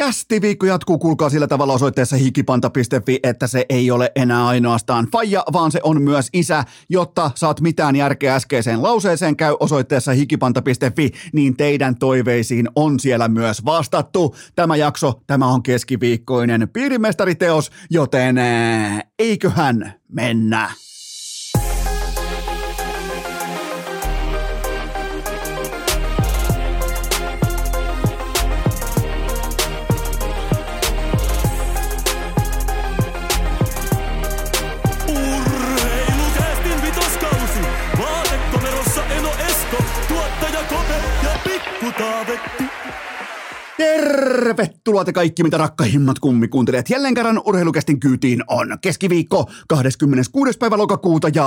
Kästiviikko jatkuu, kuulkaa sillä tavalla osoitteessa hikipanta.fi, että se ei ole enää ainoastaan faija, vaan se on myös isä. Jotta saat mitään järkeä äskeiseen lauseeseen, käy osoitteessa hikipanta.fi, niin teidän toiveisiin on siellä myös vastattu. Tämä jakso, tämä on keskiviikkoinen piirimestariteos, joten eiköhän mennä. Taavetti. Tervetuloa te kaikki, mitä rakkahimmat kummikuuntelijat. Jälleen kerran urheilukästin kyytiin on keskiviikko 26. päivä lokakuuta ja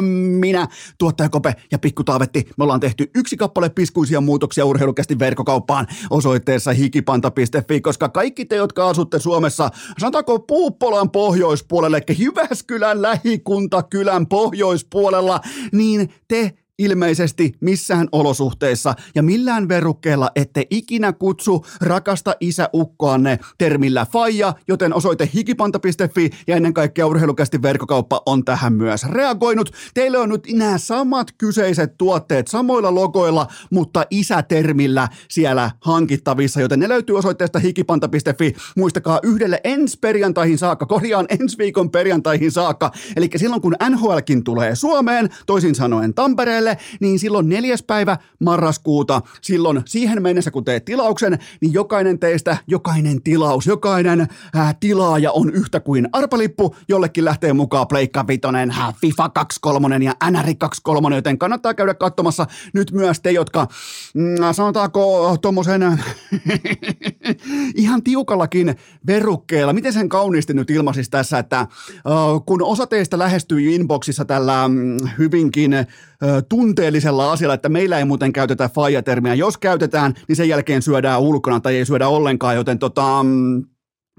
minä, tuottaja Kope ja Pikku Taavetti, me ollaan tehty yksi kappale piskuisia muutoksia urheilukästin verkkokauppaan osoitteessa hikipanta.fi, koska kaikki te, jotka asutte Suomessa, sanotaanko Puuppolan pohjoispuolelle, eli Jyväskylän lähikuntakylän pohjoispuolella, niin te ilmeisesti missään olosuhteissa ja millään verukkeella ette ikinä kutsu rakasta isäukkoanne termillä faija, joten osoite hikipanta.fi ja ennen kaikkea urheilukästi verkkokauppa on tähän myös reagoinut. Teille on nyt nämä samat kyseiset tuotteet samoilla logoilla, mutta isätermillä siellä hankittavissa, joten ne löytyy osoitteesta hikipanta.fi. Muistakaa yhdelle ensi perjantaihin saakka, korjaan ensi viikon perjantaihin saakka, eli silloin kun NHLkin tulee Suomeen, toisin sanoen Tampereelle, niin silloin neljäs päivä marraskuuta, silloin siihen mennessä kun teet tilauksen, niin jokainen teistä, jokainen tilaus, jokainen äh, tilaaja on yhtä kuin arpalippu, jollekin lähtee mukaan Pleikka Vitonen, äh, FIFA 23 ja NR 23, joten kannattaa käydä katsomassa nyt myös te, jotka mm, sanotaanko tuommoisen ihan tiukallakin verukkeella, miten sen kauniisti nyt ilmaisisi tässä, että äh, kun osa teistä lähestyy inboxissa tällä mm, hyvinkin tunteellisella asialla, että meillä ei muuten käytetä faija-termiä. Jos käytetään, niin sen jälkeen syödään ulkona tai ei syödä ollenkaan, joten tota, mm,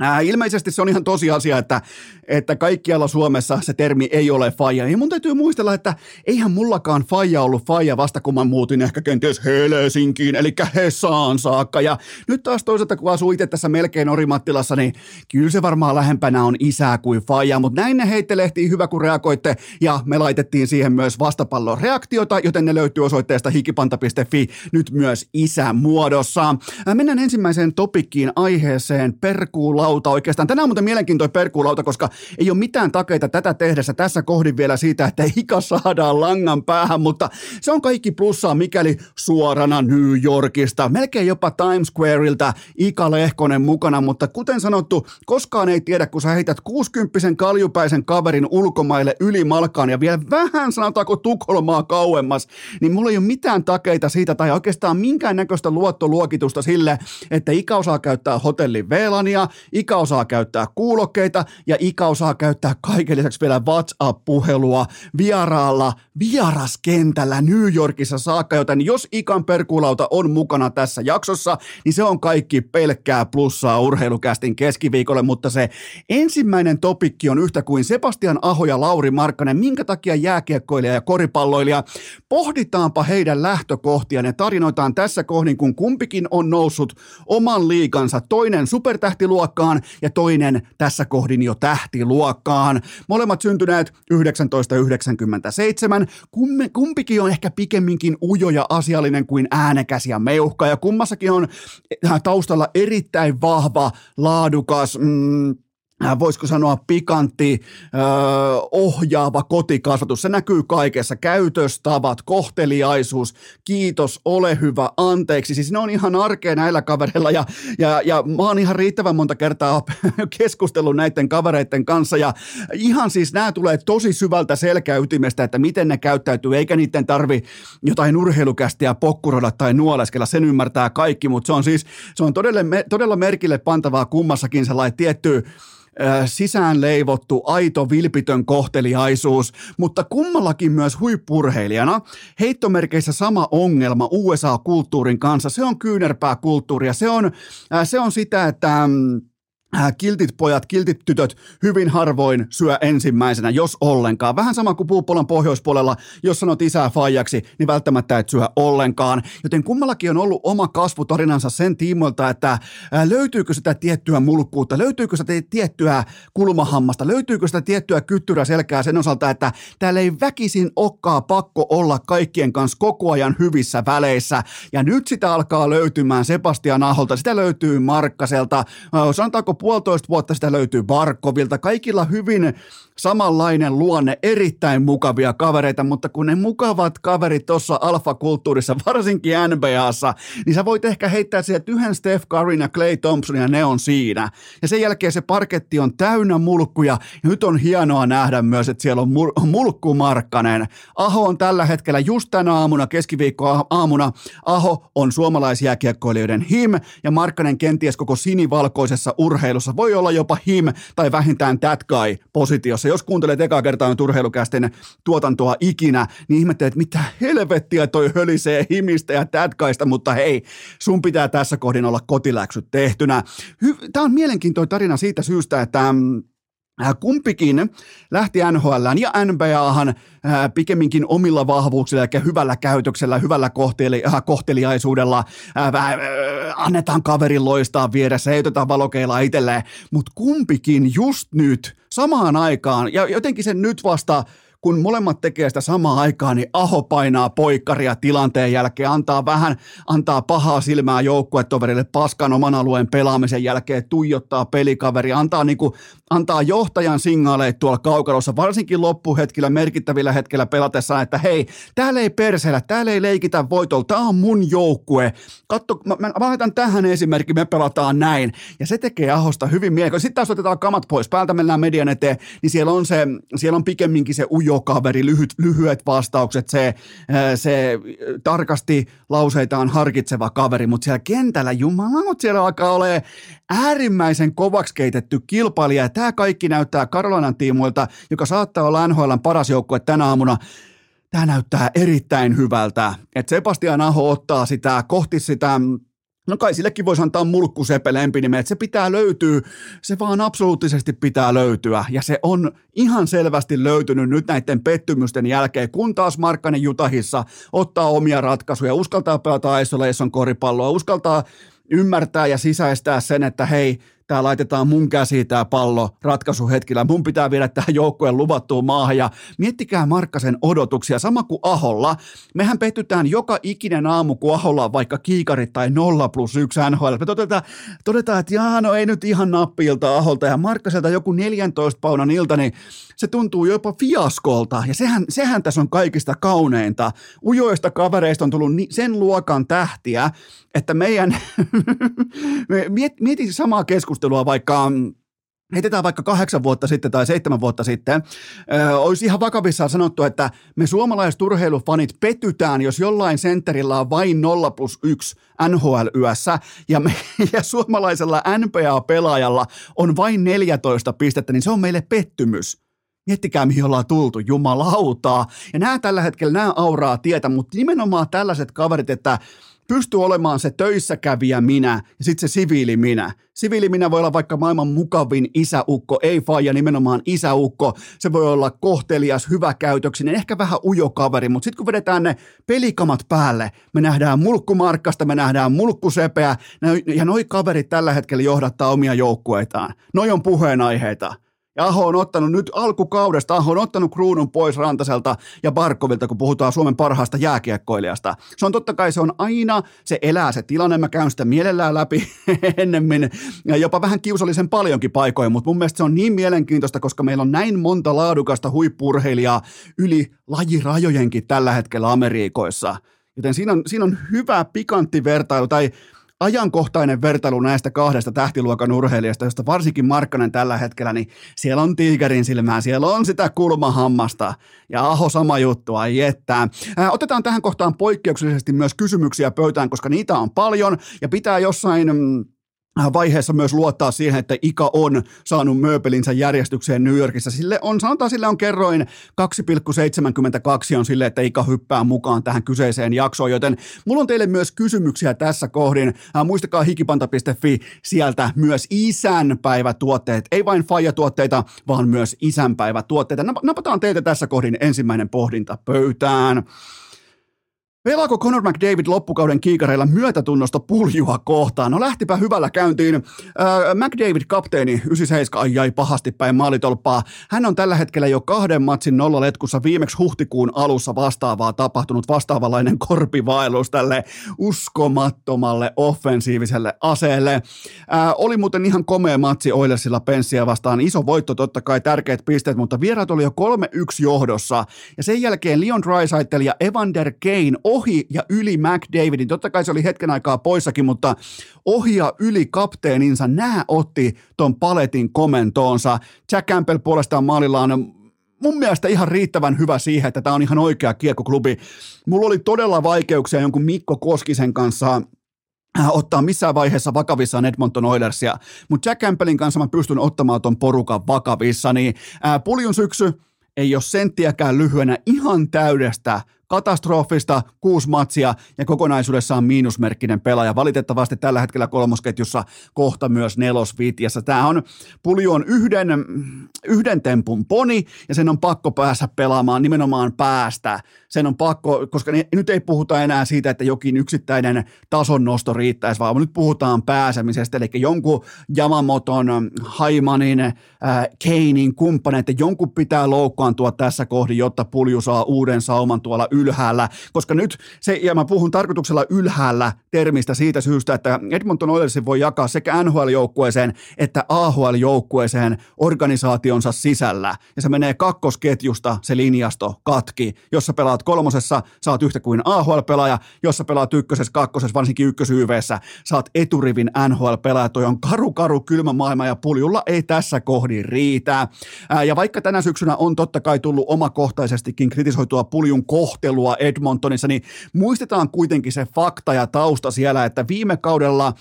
Äh, ilmeisesti se on ihan tosiasia, että, että kaikkialla Suomessa se termi ei ole faija. Ja mun täytyy muistella, että eihän mullakaan faija ollut faija vasta kun mä muutin ehkä kenties Helsinkiin, eli Hesaan saakka. Ja nyt taas toisaalta, kun asuu itse tässä melkein Orimattilassa, niin kyllä se varmaan lähempänä on isää kuin faija. Mutta näin ne heittelehtiin hyvä, kun reagoitte. Ja me laitettiin siihen myös vastapallon reaktiota, joten ne löytyy osoitteesta hikipanta.fi nyt myös isä muodossa. Äh, mennään ensimmäiseen topikkiin aiheeseen perkuulla perkuulauta oikeastaan. Tänään on muuten mielenkiintoinen perkuulauta, koska ei ole mitään takeita tätä tehdessä tässä kohdin vielä siitä, että Ika saadaan langan päähän, mutta se on kaikki plussaa, mikäli suorana New Yorkista, melkein jopa Times Squareilta Ika Lehkonen mukana, mutta kuten sanottu, koskaan ei tiedä, kun sä heität 60 kaljupäisen kaverin ulkomaille yli malkaan ja vielä vähän sanotaanko Tukholmaa kauemmas, niin mulla ei ole mitään takeita siitä tai oikeastaan minkäännäköistä luottoluokitusta sille, että Ika osaa käyttää hotellin VLANia, Ika osaa käyttää kuulokkeita ja Ika osaa käyttää kaiken lisäksi vielä WhatsApp-puhelua vieraalla vieraskentällä New Yorkissa saakka, joten jos Ikan perkuulauta on mukana tässä jaksossa, niin se on kaikki pelkkää plussaa urheilukästin keskiviikolle, mutta se ensimmäinen topikki on yhtä kuin Sebastian Aho ja Lauri Markkanen, minkä takia jääkiekkoilija ja koripalloilija, pohditaanpa heidän lähtökohtiaan ja tarinoitaan tässä kohdin, kun kumpikin on noussut oman liikansa, toinen supertähtiluokkaan, ja toinen tässä kohdin jo tähtiluokkaan. Molemmat syntyneet 1997. Kumme, kumpikin on ehkä pikemminkin ujo ja asiallinen kuin äänekäs ja meuhka ja kummassakin on äh, taustalla erittäin vahva, laadukas, mm, voisiko sanoa pikantti, öö, ohjaava kotikasvatus. Se näkyy kaikessa. Käytöstavat, kohteliaisuus, kiitos, ole hyvä, anteeksi. Siis ne on ihan arkea näillä kavereilla ja, ja, ja mä oon ihan riittävän monta kertaa keskustellut näiden kavereiden kanssa ja ihan siis nämä tulee tosi syvältä selkäytimestä, että miten ne käyttäytyy, eikä niiden tarvi jotain urheilukästiä pokkuroida tai nuoleskella, sen ymmärtää kaikki, mutta se on siis, se on todella, todella merkille pantavaa kummassakin sellainen tietty sisään leivottu, aito, vilpitön kohteliaisuus, mutta kummallakin myös huippurheilijana heittomerkeissä sama ongelma USA-kulttuurin kanssa. Se on kyynärpää kulttuuria, se on, se on sitä, että mm, kiltit pojat, kiltit tytöt hyvin harvoin syö ensimmäisenä, jos ollenkaan. Vähän sama kuin Puuppolan pohjoispuolella, jos sanot isää faijaksi, niin välttämättä et syö ollenkaan. Joten kummallakin on ollut oma kasvutarinansa sen tiimoilta, että äh, löytyykö sitä tiettyä mulkkuutta, löytyykö sitä tiettyä kulmahammasta, löytyykö sitä tiettyä kyttyrä selkää sen osalta, että täällä ei väkisin okkaa pakko olla kaikkien kanssa koko ajan hyvissä väleissä. Ja nyt sitä alkaa löytymään Sebastian Aholta, sitä löytyy Markkaselta, äh, sanotaanko puolitoista vuotta sitä löytyy Barkovilta, kaikilla hyvin samanlainen luonne, erittäin mukavia kavereita, mutta kun ne mukavat kaverit tuossa alfakulttuurissa, varsinkin NBAssa, niin sä voit ehkä heittää sieltä yhden Steph Curryn ja Clay Thompson ja ne on siinä. Ja sen jälkeen se parketti on täynnä mulkkuja ja nyt on hienoa nähdä myös, että siellä on mul- mulkku Markkanen. Aho on tällä hetkellä just tänä aamuna, keskiviikko aamuna, Aho on suomalaisjääkiekkoilijoiden him ja Markkanen kenties koko sinivalkoisessa urheilussa voi olla jopa him tai vähintään that guy positiossa. Jos kuuntelet ekaa kertaa urheilukästen tuotantoa ikinä, niin ihmettelet, että mitä helvettiä toi hölisee himistä ja that guysta, mutta hei, sun pitää tässä kohdin olla kotiläksyt tehtynä. Hy- Tämä on mielenkiintoinen tarina siitä syystä, että mm, Äh, Kumpikin lähti NHL ja NBAhan äh, pikemminkin omilla vahvuuksilla, eli hyvällä käytöksellä, hyvällä kohteli, äh, kohteliaisuudella, annetaan kaverin loistaa vieressä, ei oteta valokeilla itselleen, mutta kumpikin just nyt samaan aikaan, ja jotenkin sen nyt vasta kun molemmat tekee sitä samaa aikaa, niin Aho painaa poikkaria tilanteen jälkeen, antaa vähän, antaa pahaa silmää joukkuetoverille paskan oman alueen pelaamisen jälkeen, tuijottaa pelikaveri, antaa, niinku, antaa johtajan signaaleja tuolla kaukalossa, varsinkin loppuhetkillä, merkittävillä hetkellä pelatessa, että hei, täällä ei perseellä, täällä ei leikitä voitolla, tää on mun joukkue. Katso, mä, mä, mä laitan tähän esimerkki, me pelataan näin. Ja se tekee Ahosta hyvin mielenkiintoista. Sitten taas otetaan kamat pois, päältä mennään median eteen, niin siellä on, se, siellä on pikemminkin se ujo kaveri, lyhyt, lyhyet vastaukset, se, se tarkasti lauseitaan harkitseva kaveri, mutta siellä kentällä, jumala, siellä alkaa olemaan äärimmäisen kovaksi keitetty kilpailija. Tämä kaikki näyttää Karolanan tiimoilta, joka saattaa olla NHLn paras joukkue tänä aamuna, tämä näyttää erittäin hyvältä. Että Sebastian Aho ottaa sitä kohti sitä No kai sillekin voisi antaa mulkku Sepe lempinime, että se pitää löytyä, se vaan absoluuttisesti pitää löytyä. Ja se on ihan selvästi löytynyt nyt näiden pettymysten jälkeen, kun taas Markkanen Jutahissa ottaa omia ratkaisuja, uskaltaa pelata isolation koripalloa, uskaltaa ymmärtää ja sisäistää sen, että hei, tämä laitetaan mun käsiin tämä pallo ratkaisuhetkillä. Mun pitää viedä tähän joukkueen luvattuun maahan ja miettikää Markkasen odotuksia. Sama kuin Aholla. Mehän pettytään joka ikinen aamu, kun Aholla on vaikka kiikarit tai 0 plus 1 NHL. Me todetaan, todetaan että jaa, no ei nyt ihan nappiilta Aholta ja Markkaselta joku 14 paunan ilta, niin se tuntuu jopa fiaskolta. Ja sehän, sehän tässä on kaikista kauneinta. Ujoista kavereista on tullut sen luokan tähtiä, että meidän, mieti samaa keskustelua vaikka heitetään vaikka kahdeksan vuotta sitten tai seitsemän vuotta sitten, ö, olisi ihan vakavissaan sanottu, että me suomalaiset urheilufanit petytään, jos jollain sentterillä on vain 0 plus 1 NHL-yössä, ja, me, ja suomalaisella NBA-pelaajalla on vain 14 pistettä, niin se on meille pettymys. Miettikää, mihin ollaan tultu, jumalautaa. Ja nämä tällä hetkellä, nämä auraa tietä, mutta nimenomaan tällaiset kaverit, että pystyy olemaan se töissä kävijä minä ja sitten se siviili minä. Siviili minä voi olla vaikka maailman mukavin isäukko, ei faija nimenomaan isäukko. Se voi olla kohtelias, hyväkäytöksinen, ehkä vähän ujo kaveri, mutta sitten kun vedetään ne pelikamat päälle, me nähdään mulkkumarkkasta, me nähdään mulkkusepeä ja noi kaverit tällä hetkellä johdattaa omia joukkueitaan. Noi on puheenaiheita. Ja Aho on ottanut nyt alkukaudesta, Aho on ottanut kruunun pois Rantaselta ja Barkovilta, kun puhutaan Suomen parhaasta jääkiekkoilijasta. Se on totta kai, se on aina, se elää se tilanne, mä käyn sitä mielellään läpi ennemmin, ja jopa vähän kiusallisen paljonkin paikoin, mutta mun mielestä se on niin mielenkiintoista, koska meillä on näin monta laadukasta huippurheilijaa yli lajirajojenkin tällä hetkellä Amerikoissa. Joten siinä on, siinä on hyvä pikantti vertailu, tai ajankohtainen vertailu näistä kahdesta tähtiluokan urheilijasta, josta varsinkin Markkanen tällä hetkellä, niin siellä on tiikerin silmää, siellä on sitä kulmahammasta ja Aho sama juttu, ai että. Otetaan tähän kohtaan poikkeuksellisesti myös kysymyksiä pöytään, koska niitä on paljon ja pitää jossain mm, vaiheessa myös luottaa siihen, että Ika on saanut mööpelinsä järjestykseen New Yorkissa. Sille on, sanotaan, sille on kerroin 2,72 on sille, että Ika hyppää mukaan tähän kyseiseen jaksoon, joten mulla on teille myös kysymyksiä tässä kohdin. Äh, muistakaa hikipanta.fi, sieltä myös isänpäivätuotteet, ei vain faija-tuotteita, vaan myös isänpäivätuotteita. Napataan teitä tässä kohdin ensimmäinen pohdinta pöytään. Pelaako Conor McDavid loppukauden kiikareilla myötätunnosta puljua kohtaan? No lähtipä hyvällä käyntiin. Äh, McDavid kapteeni 97 jäi pahasti päin maalitolppaa. Hän on tällä hetkellä jo kahden matsin nollaletkussa viimeksi huhtikuun alussa vastaavaa tapahtunut vastaavanlainen korpivaellus tälle uskomattomalle offensiiviselle aseelle. Äh, oli muuten ihan komea matsi Oilersilla penssiä vastaan. Iso voitto totta kai, tärkeät pisteet, mutta vieraat oli jo 3-1 johdossa. Ja sen jälkeen Leon Draisaitl ja Evander Kane ohi ja yli McDavidin. Totta kai se oli hetken aikaa poissakin, mutta ohi ja yli kapteeninsa, nämä otti ton paletin komentoonsa. Jack Campbell puolestaan maalillaan mun mielestä ihan riittävän hyvä siihen, että tämä on ihan oikea kiekkoklubi. Mulla oli todella vaikeuksia jonkun Mikko Koskisen kanssa äh, ottaa missään vaiheessa vakavissaan Edmonton Oilersia, mutta Jack Campbellin kanssa mä pystyn ottamaan ton porukan vakavissa, niin ää, äh, puljun syksy ei ole senttiäkään lyhyenä ihan täydestä katastrofista, kuusi matsia ja kokonaisuudessaan miinusmerkkinen pelaaja. Valitettavasti tällä hetkellä kolmosketjussa kohta myös nelosvitjassa. Tämä on, Puli on yhden, yhden tempun poni ja sen on pakko päästä pelaamaan nimenomaan päästä. Sen on pakko, koska nyt ei puhuta enää siitä, että jokin yksittäinen tason nosto riittäisi, vaan nyt puhutaan pääsemisestä, eli jonkun Yamamoton, Haimanin, äh, Keinin kumppaneiden, jonkun pitää loukkaantua tässä kohdin, jotta Pulju saa uuden sauman tuolla ylhäällä, koska nyt se, ja mä puhun tarkoituksella ylhäällä termistä siitä syystä, että Edmonton Oilersin voi jakaa sekä NHL-joukkueeseen että AHL-joukkueeseen organisaationsa sisällä, ja se menee kakkosketjusta se linjasto katki, jossa pelaat kolmosessa, saat yhtä kuin AHL-pelaaja, jossa pelaat ykkösessä, kakkosessa, varsinkin ykkösyyveessä, saat eturivin NHL-pelaaja, toi on karu, karu, kylmä maailma, ja puljulla ei tässä kohdin riitä. Ja vaikka tänä syksynä on totta kai tullut omakohtaisestikin kritisoitua puljun kohtelua, ottelua Edmontonissa, niin muistetaan kuitenkin se fakta ja tausta siellä, että viime kaudella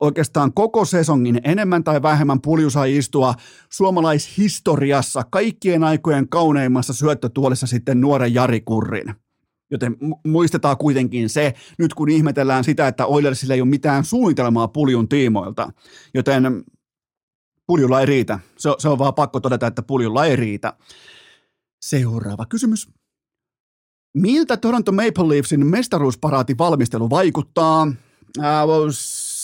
oikeastaan koko sesongin enemmän tai vähemmän pulju sai istua suomalaishistoriassa kaikkien aikojen kauneimmassa syöttötuolissa sitten nuoren Jari Kurrin. Joten muistetaan kuitenkin se, nyt kun ihmetellään sitä, että Oilersilla ei ole mitään suunnitelmaa puljun tiimoilta. Joten puljulla ei riitä. Se, se on vaan pakko todeta, että puljulla ei riitä. Seuraava kysymys. Miltä Toronto Maple Leafsin mestaruusparaati valmistelu vaikuttaa? Äh,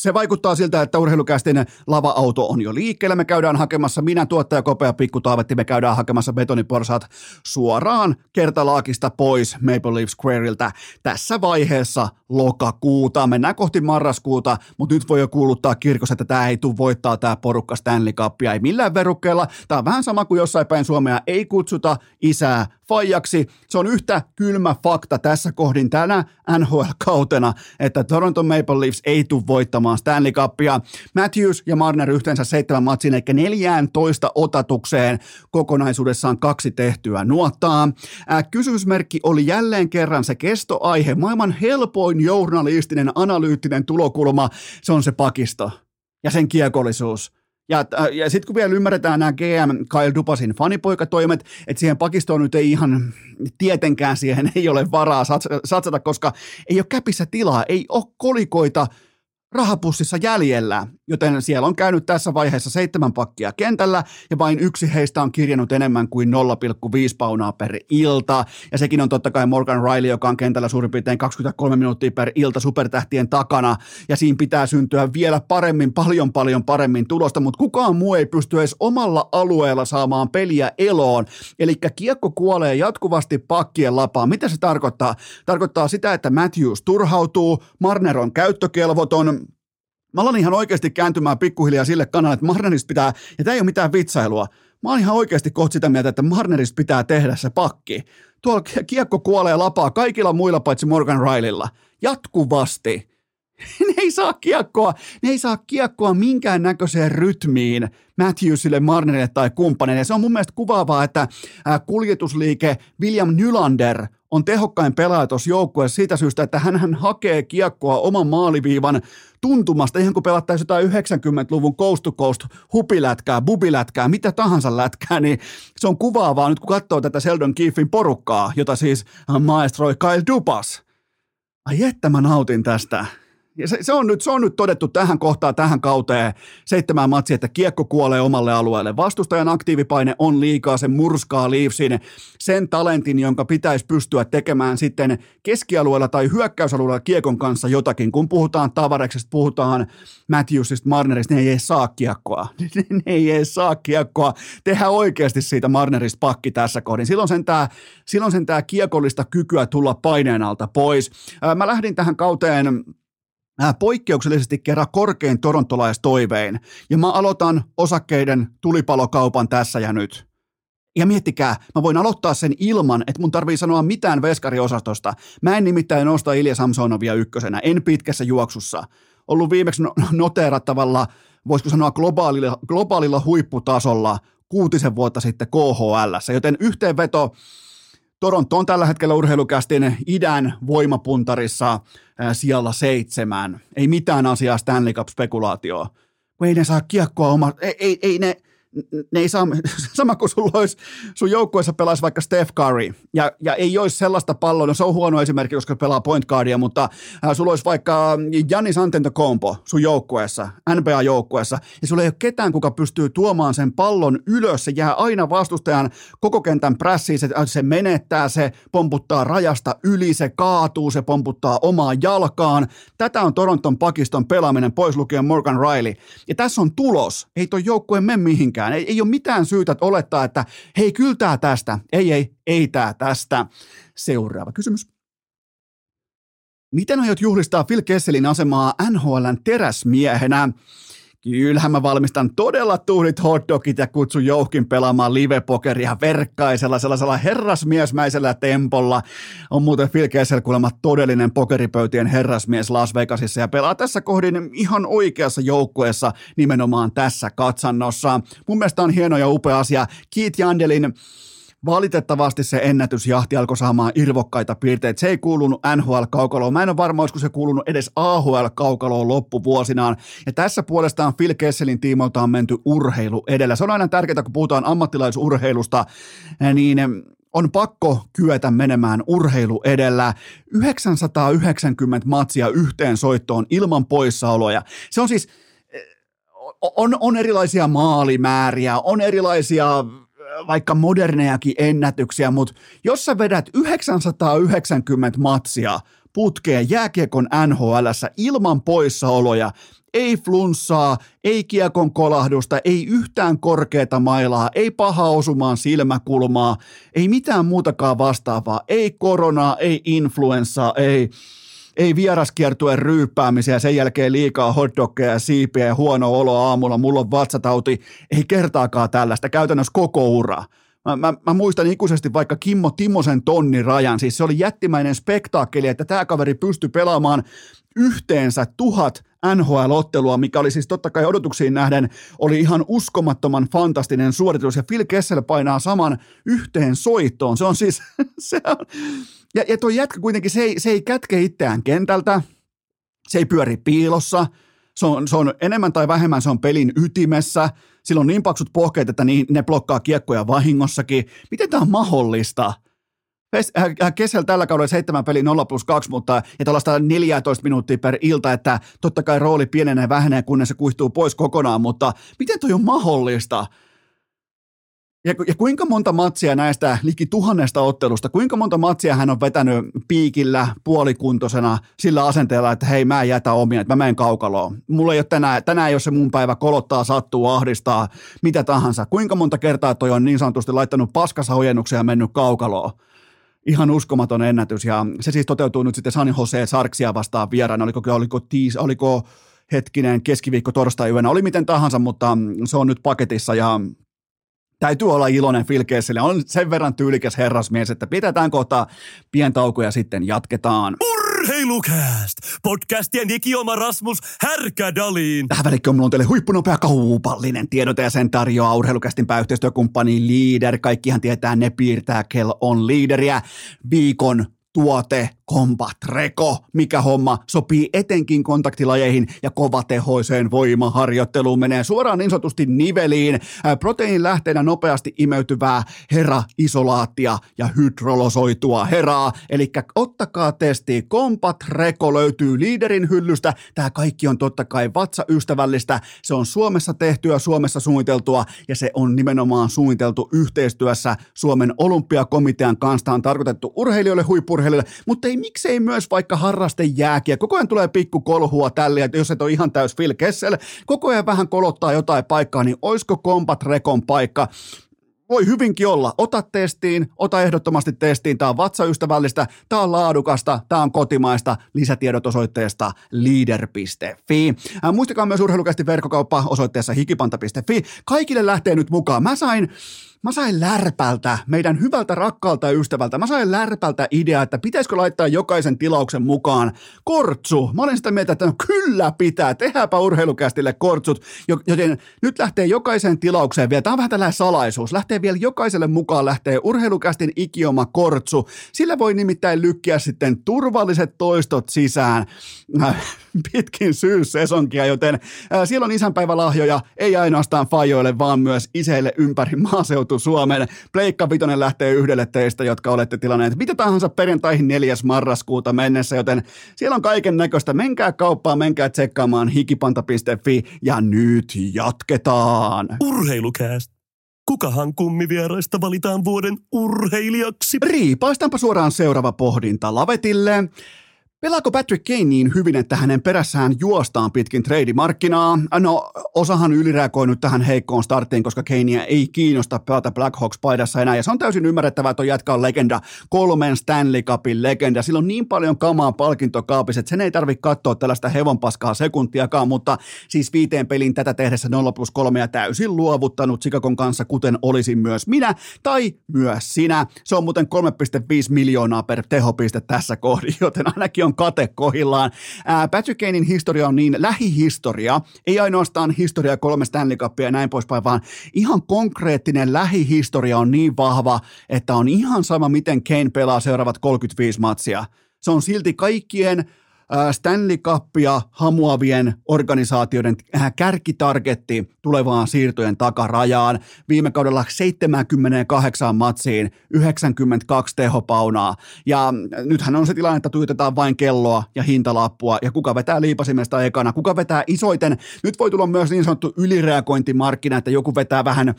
se vaikuttaa siltä, että urheilukästin lava-auto on jo liikkeellä. Me käydään hakemassa, minä tuottaja Kopea Pikku Taavetti, me käydään hakemassa betoniporsaat suoraan kertalaakista pois Maple Leaf Squareilta tässä vaiheessa lokakuuta. Mennään kohti marraskuuta, mutta nyt voi jo kuuluttaa kirkos, että tämä ei tule voittaa tämä porukka Stanley Cupia. Ei millään verukkeella. Tämä on vähän sama kuin jossain päin Suomea ei kutsuta isää faijaksi. Se on yhtä kylmä fakta tässä kohdin tänä NHL-kautena, että Toronto Maple Leafs ei tule voittamaan Stanley Cupia. Matthews ja Marner yhteensä seitsemän matsin, eikä 14 otatukseen kokonaisuudessaan kaksi tehtyä nuottaa. Kysymysmerkki oli jälleen kerran se kestoaihe, maailman helpoin journalistinen, analyyttinen tulokulma, se on se pakisto ja sen kiekollisuus. Ja, äh, ja sitten kun vielä ymmärretään nämä GM Kyle Dupasin fanipoikatoimet, että siihen pakistoon nyt ei ihan tietenkään siihen ei ole varaa satsata, koska ei ole käpissä tilaa, ei ole kolikoita rahapussissa jäljellä, joten siellä on käynyt tässä vaiheessa seitsemän pakkia kentällä ja vain yksi heistä on kirjannut enemmän kuin 0,5 paunaa per ilta. Ja sekin on totta kai Morgan Riley, joka on kentällä suurin piirtein 23 minuuttia per ilta supertähtien takana ja siinä pitää syntyä vielä paremmin, paljon paljon paremmin tulosta, mutta kukaan muu ei pysty edes omalla alueella saamaan peliä eloon. Eli kiekko kuolee jatkuvasti pakkien lapaan. Mitä se tarkoittaa? Tarkoittaa sitä, että Matthews turhautuu, Marner on käyttökelvoton, Mä aloin ihan oikeasti kääntymään pikkuhiljaa sille kanalle, että Marnerista pitää, ja tämä ei ole mitään vitsailua, mä oon ihan oikeasti kohta sitä mieltä, että Marnerista pitää tehdä se pakki. Tuolla kiekko kuolee lapaa kaikilla muilla paitsi Morgan Rileylla. Jatkuvasti. ne ei saa kiekkoa, ne ei saa kiekkoa minkään näköiseen rytmiin Matthewsille, Marnerille tai kumppaneille. Se on mun mielestä kuvaavaa, että kuljetusliike William Nylander on tehokkain pelaaja tuossa joukkueessa siitä syystä, että hän hakee kiekkoa oman maaliviivan tuntumasta, ihan kun pelattaisiin jotain 90-luvun coast to coast hupilätkää, bubilätkää, mitä tahansa lätkää, niin se on kuvaavaa nyt kun katsoo tätä Sheldon Keefin porukkaa, jota siis maestroi Kyle Dupas. Ai että mä nautin tästä. Ja se, se, on nyt, se on nyt todettu tähän kohtaan, tähän kauteen seitsemään matsia, että kiekko kuolee omalle alueelle. Vastustajan aktiivipaine on liikaa, se murskaa Leafsin sen talentin, jonka pitäisi pystyä tekemään sitten keskialueella tai hyökkäysalueella kiekon kanssa jotakin. Kun puhutaan Tavareksesta, puhutaan Matthewsista, Marnerista, ne ei edes saa kiekkoa. ne ei edes saa kiekkoa. Tehdään oikeasti siitä Marnerista pakki tässä kohdin. Silloin sen tämä, silloin sen tämä kiekollista kykyä tulla paineen alta pois. Mä lähdin tähän kauteen poikkeuksellisesti kerran korkein torontolaistoivein. Ja mä aloitan osakkeiden tulipalokaupan tässä ja nyt. Ja miettikää, mä voin aloittaa sen ilman, että mun tarvii sanoa mitään veskariosastosta. Mä en nimittäin nosta Ilja Samsonovia ykkösenä, en pitkässä juoksussa. Ollut viimeksi no- noteerattavalla, voisiko sanoa globaalilla, globaalilla huipputasolla kuutisen vuotta sitten KHL. Joten yhteenveto, Toronto on tällä hetkellä urheilukästin idän voimapuntarissa siellä seitsemän. Ei mitään asiaa Stanley Cup-spekulaatioa. Ei ne saa kiekkoa oma, ei, ei, ei ne, ne ei saa, sama kuin sulla olisi, sun joukkueessa pelaisi vaikka Steph Curry, ja, ja ei olisi sellaista palloa, no se on huono esimerkki, koska pelaa point guardia, mutta äh, sulla olisi vaikka Giannis Antetokounmpo sun joukkueessa, NBA-joukkueessa, ja sulla ei ole ketään, kuka pystyy tuomaan sen pallon ylös, se jää aina vastustajan koko kentän prässiin, se, se menettää, se pomputtaa rajasta yli, se kaatuu, se pomputtaa omaa jalkaan. Tätä on Toronton pakiston pelaaminen, pois lukien Morgan Riley. Ja tässä on tulos, ei toi joukkue mene mihinkään mitään. Ei, ei ole mitään syytä olettaa, että hei, kyllä tästä. Ei, ei, ei tämä tästä. Seuraava kysymys. Miten aiot juhlistaa Phil Kesselin asemaa NHLn teräsmiehenä? Kyllähän mä valmistan todella tuhdit hotdogit ja kutsun jouhkin pelaamaan livepokeria verkkaisella sellaisella herrasmiesmäisellä tempolla. On muuten Phil Kessel kuulemma todellinen pokeripöytien herrasmies Las Vegasissa ja pelaa tässä kohdin ihan oikeassa joukkueessa nimenomaan tässä katsannossa. Mun mielestä on hieno ja upea asia. Keith Jandelin Valitettavasti se ennätysjahti alkoi saamaan irvokkaita piirteitä. Se ei kuulunut NHL-kaukaloon. Mä en ole varma, olisiko se kuulunut edes AHL-kaukaloon loppuvuosinaan. Ja tässä puolestaan Phil Kesselin tiimoilta on menty urheilu edellä. Se on aina tärkeää, kun puhutaan ammattilaisurheilusta, niin on pakko kyetä menemään urheilu edellä. 990 matsia yhteen soittoon ilman poissaoloja. Se on siis, on, on erilaisia maalimääriä, on erilaisia vaikka modernejakin ennätyksiä, mutta jos sä vedät 990 matsia putkeen jääkiekon nhl ilman poissaoloja, ei flunssaa, ei kiekon kolahdusta, ei yhtään korkeata mailaa, ei paha osumaan silmäkulmaa, ei mitään muutakaan vastaavaa, ei koronaa, ei influenssaa, ei ei vieraskiertuen ryyppäämisiä ja sen jälkeen liikaa hotdoggeja ja siipiä ja huono olo aamulla, mulla on vatsatauti, ei kertaakaan tällaista, käytännössä koko ura. Mä, mä, mä muistan ikuisesti vaikka Kimmo Timosen tonnin rajan, siis se oli jättimäinen spektaakkeli, että tämä kaveri pystyi pelaamaan yhteensä tuhat NHL-ottelua, mikä oli siis totta kai odotuksiin nähden, oli ihan uskomattoman fantastinen suoritus, ja Phil Kessel painaa saman yhteen soittoon. Se on siis, se on, ja, ja tuo jätkä kuitenkin, se ei, se ei kätke itseään kentältä, se ei pyöri piilossa, se on, se on enemmän tai vähemmän se on pelin ytimessä, sillä on niin paksut pohkeet, että niin, ne blokkaa kiekkoja vahingossakin. Miten tämä on mahdollista? Kesel tällä kaudella 7 peli 0 plus 2, mutta ja tällaista 14 minuuttia per ilta, että totta kai rooli pienenee vähenee, kunnes se kuihtuu pois kokonaan, mutta miten toi on mahdollista? Ja, ja kuinka monta matsia näistä liki tuhannesta ottelusta, kuinka monta matsia hän on vetänyt piikillä, puolikuntoisena, sillä asenteella, että hei mä en jätä omia, että mä menen kaukaloon. Mulla ei ole tänään, tänään ole se mun päivä, kolottaa, sattuu, ahdistaa, mitä tahansa. Kuinka monta kertaa toi on niin sanotusti laittanut paskassa ojennuksia ja mennyt kaukaloon ihan uskomaton ennätys ja se siis toteutuu nyt sitten San Jose Sarksia vastaan vieraana, oliko, oliko, tiis, oliko hetkinen keskiviikko torstai yönä, oli miten tahansa, mutta se on nyt paketissa ja täytyy olla iloinen Phil Kessel. On sen verran tyylikäs herrasmies, että pidetään kohta pientauko ja sitten jatketaan. Urheilu! Urheilukääst! Podcastien ikioma Rasmus Härkädaliin. Tähän välikköön mulla on teille huippunopea kaupallinen tiedote ja sen tarjoaa urheilukästin pääyhteistyökumppani Leader. Kaikkihan tietää, ne piirtää Kel on Leaderiä. Viikon tuote Combat Reko, mikä homma sopii etenkin kontaktilajeihin ja kovatehoiseen voimaharjoitteluun menee suoraan niin sanotusti niveliin. Proteiinin lähteenä nopeasti imeytyvää hera-isolaattia ja hydrolosoitua heraa. Eli ottakaa testi. Combat Reko löytyy liiderin hyllystä. Tämä kaikki on totta kai vatsaystävällistä. Se on Suomessa tehtyä, Suomessa suunniteltua ja se on nimenomaan suunniteltu yhteistyössä Suomen olympiakomitean kanssa. on tarkoitettu urheilijoille, huippurheilijoille, mutta ei ei miksei myös vaikka harrastejääkiä. Koko ajan tulee pikku kolhua tälle, että jos et ole ihan täys Phil Kessel, koko ajan vähän kolottaa jotain paikkaa, niin oisko Combat Rekon paikka? Voi hyvinkin olla. Ota testiin, ota ehdottomasti testiin. Tämä on vatsaystävällistä, tämä on laadukasta, tämä on kotimaista. Lisätiedot osoitteesta leader.fi. Äh, muistakaa myös urheilukästi verkkokauppa osoitteessa hikipanta.fi. Kaikille lähtee nyt mukaan. Mä sain mä sain Lärpältä, meidän hyvältä rakkaalta ystävältä, mä sain Lärpältä idea, että pitäisikö laittaa jokaisen tilauksen mukaan kortsu. Mä olen sitä mieltä, että no kyllä pitää, tehdäänpä urheilukästille kortsut, joten nyt lähtee jokaisen tilaukseen vielä, tämä on vähän tällainen salaisuus, lähtee vielä jokaiselle mukaan, lähtee urheilukästin ikioma kortsu. Sillä voi nimittäin lykkiä sitten turvalliset toistot sisään äh, pitkin syyssesonkia, joten äh, siellä on isänpäivälahjoja, ei ainoastaan fajoille, vaan myös iseille ympäri maaseutu seutu Suomen. Pleikka Vitonen lähtee yhdelle teistä, jotka olette tilanneet mitä tahansa perjantaihin 4. marraskuuta mennessä, joten siellä on kaiken näköistä. Menkää kauppaan, menkää tsekkaamaan hikipanta.fi ja nyt jatketaan. Urheilukääst. Kukahan kummivieraista valitaan vuoden urheilijaksi? Riipaistaanpa suoraan seuraava pohdinta lavetille. Pelaako Patrick Kane niin hyvin, että hänen perässään juostaan pitkin treidimarkkinaa? No, osahan ylireagoinut tähän heikkoon starttiin, koska Kanea ei kiinnosta pelata Blackhawks-paidassa enää. Ja se on täysin ymmärrettävää, että on jätkä on legenda, kolmen Stanley Cupin legenda. Sillä on niin paljon kamaa palkintokaapissa, että sen ei tarvitse katsoa tällaista hevonpaskaa sekuntiakaan, mutta siis viiteen pelin tätä tehdessä 0 plus 3 ja täysin luovuttanut Sikakon kanssa, kuten olisin myös minä tai myös sinä. Se on muuten 3,5 miljoonaa per tehopiste tässä kohdin, joten ainakin on kate kohillaan. Patrick Kanein historia on niin lähihistoria, ei ainoastaan historia kolme Stanley Cupia ja näin poispäin, vaan ihan konkreettinen lähihistoria on niin vahva, että on ihan sama, miten Kane pelaa seuraavat 35 matsia. Se on silti kaikkien Stanley Cupia hamuavien organisaatioiden äh, kärkitargetti tulevaan siirtojen takarajaan. Viime kaudella 78 matsiin 92 tehopaunaa. Ja nythän on se tilanne, että tuitetaan vain kelloa ja hintalappua. Ja kuka vetää liipasimesta ekana, kuka vetää isoiten. Nyt voi tulla myös niin sanottu ylireagointimarkkina, että joku vetää vähän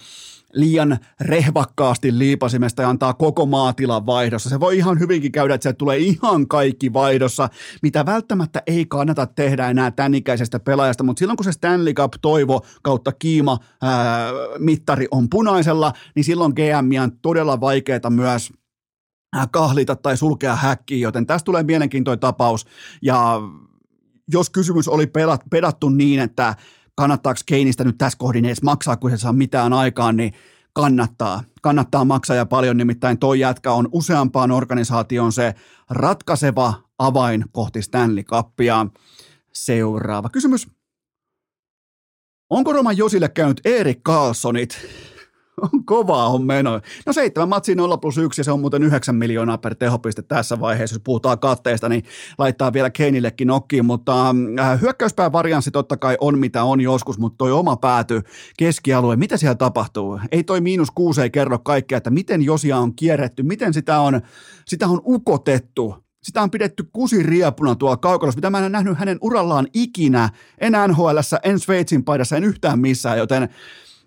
liian rehvakkaasti liipasimesta ja antaa koko maatilan vaihdossa. Se voi ihan hyvinkin käydä, että se tulee ihan kaikki vaihdossa, mitä välttämättä ei kannata tehdä enää tämän ikäisestä pelaajasta, mutta silloin kun se Stanley Cup toivo kautta kiima ää, mittari on punaisella, niin silloin GM on todella vaikeaa myös kahlita tai sulkea häkkiin, joten tästä tulee mielenkiintoinen tapaus ja jos kysymys oli pedattu niin, että kannattaako Keinistä nyt tässä kohdin edes maksaa, kun se saa mitään aikaan, niin kannattaa. Kannattaa maksaa ja paljon, nimittäin toi jätkä on useampaan organisaation se ratkaiseva avain kohti Stanley Cupia. Seuraava kysymys. Onko Roman Josille käynyt Erik Carlsonit? On kovaa on meno. No seitsemän matsi 0 plus 1 ja se on muuten 9 miljoonaa per tehopiste tässä vaiheessa. Jos puhutaan katteesta, niin laittaa vielä Keinillekin nokkiin, mutta äh, hyökkäyspään varianssi totta kai on mitä on joskus, mutta toi oma pääty keskialue, mitä siellä tapahtuu? Ei toi miinus kuusi ei kerro kaikkea, että miten Josia on kierretty, miten sitä on, sitä on ukotettu sitä on pidetty kusiriepuna tuolla kaukalossa, mitä mä en nähnyt hänen urallaan ikinä, en nhl en Sveitsin paidassa, en yhtään missään, joten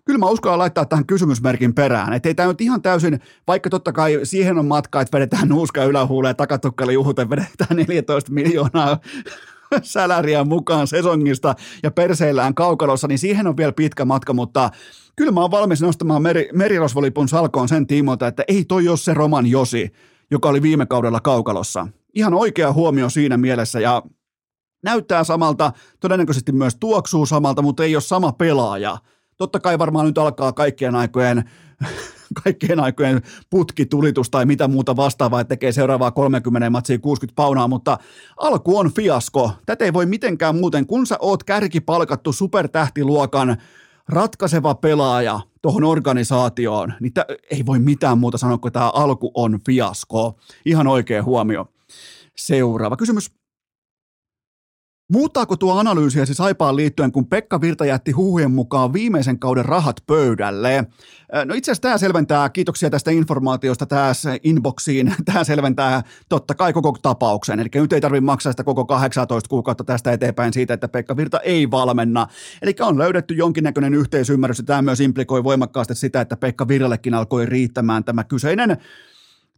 kyllä mä uskallan laittaa tähän kysymysmerkin perään. Että ei tämä nyt ihan täysin, vaikka totta kai siihen on matka, että vedetään nuuska ylähuuleen ja takatukkalle juhuten vedetään 14 miljoonaa säläriä mukaan sesongista ja perseillään kaukalossa, niin siihen on vielä pitkä matka, mutta kyllä mä oon valmis nostamaan meri, merirosvolipun salkoon sen tiimoilta, että ei toi ole se Roman Josi, joka oli viime kaudella kaukalossa. Ihan oikea huomio siinä mielessä ja näyttää samalta, todennäköisesti myös tuoksuu samalta, mutta ei ole sama pelaaja – Totta kai varmaan nyt alkaa kaikkien aikojen kaikkien aikojen putkitulitus tai mitä muuta vastaavaa, että tekee seuraavaa 30 matsia 60 paunaa, mutta alku on fiasko. Tätä ei voi mitenkään muuten, kun sä oot kärkipalkattu supertähtiluokan ratkaiseva pelaaja tuohon organisaatioon, niin tä, ei voi mitään muuta sanoa, kuin tämä alku on fiasko. Ihan oikea huomio. Seuraava kysymys. Muuttaako tuo analyysiäsi Saipaan liittyen, kun Pekka Virta jätti huhujen mukaan viimeisen kauden rahat pöydälle? No itse asiassa tämä selventää, kiitoksia tästä informaatiosta tässä inboxiin, tämä selventää totta kai koko tapauksen. Eli nyt ei tarvitse maksaa sitä koko 18 kuukautta tästä eteenpäin siitä, että Pekka Virta ei valmenna. Eli on löydetty jonkinnäköinen yhteisymmärrys ja tämä myös implikoi voimakkaasti sitä, että Pekka Virrallekin alkoi riittämään tämä kyseinen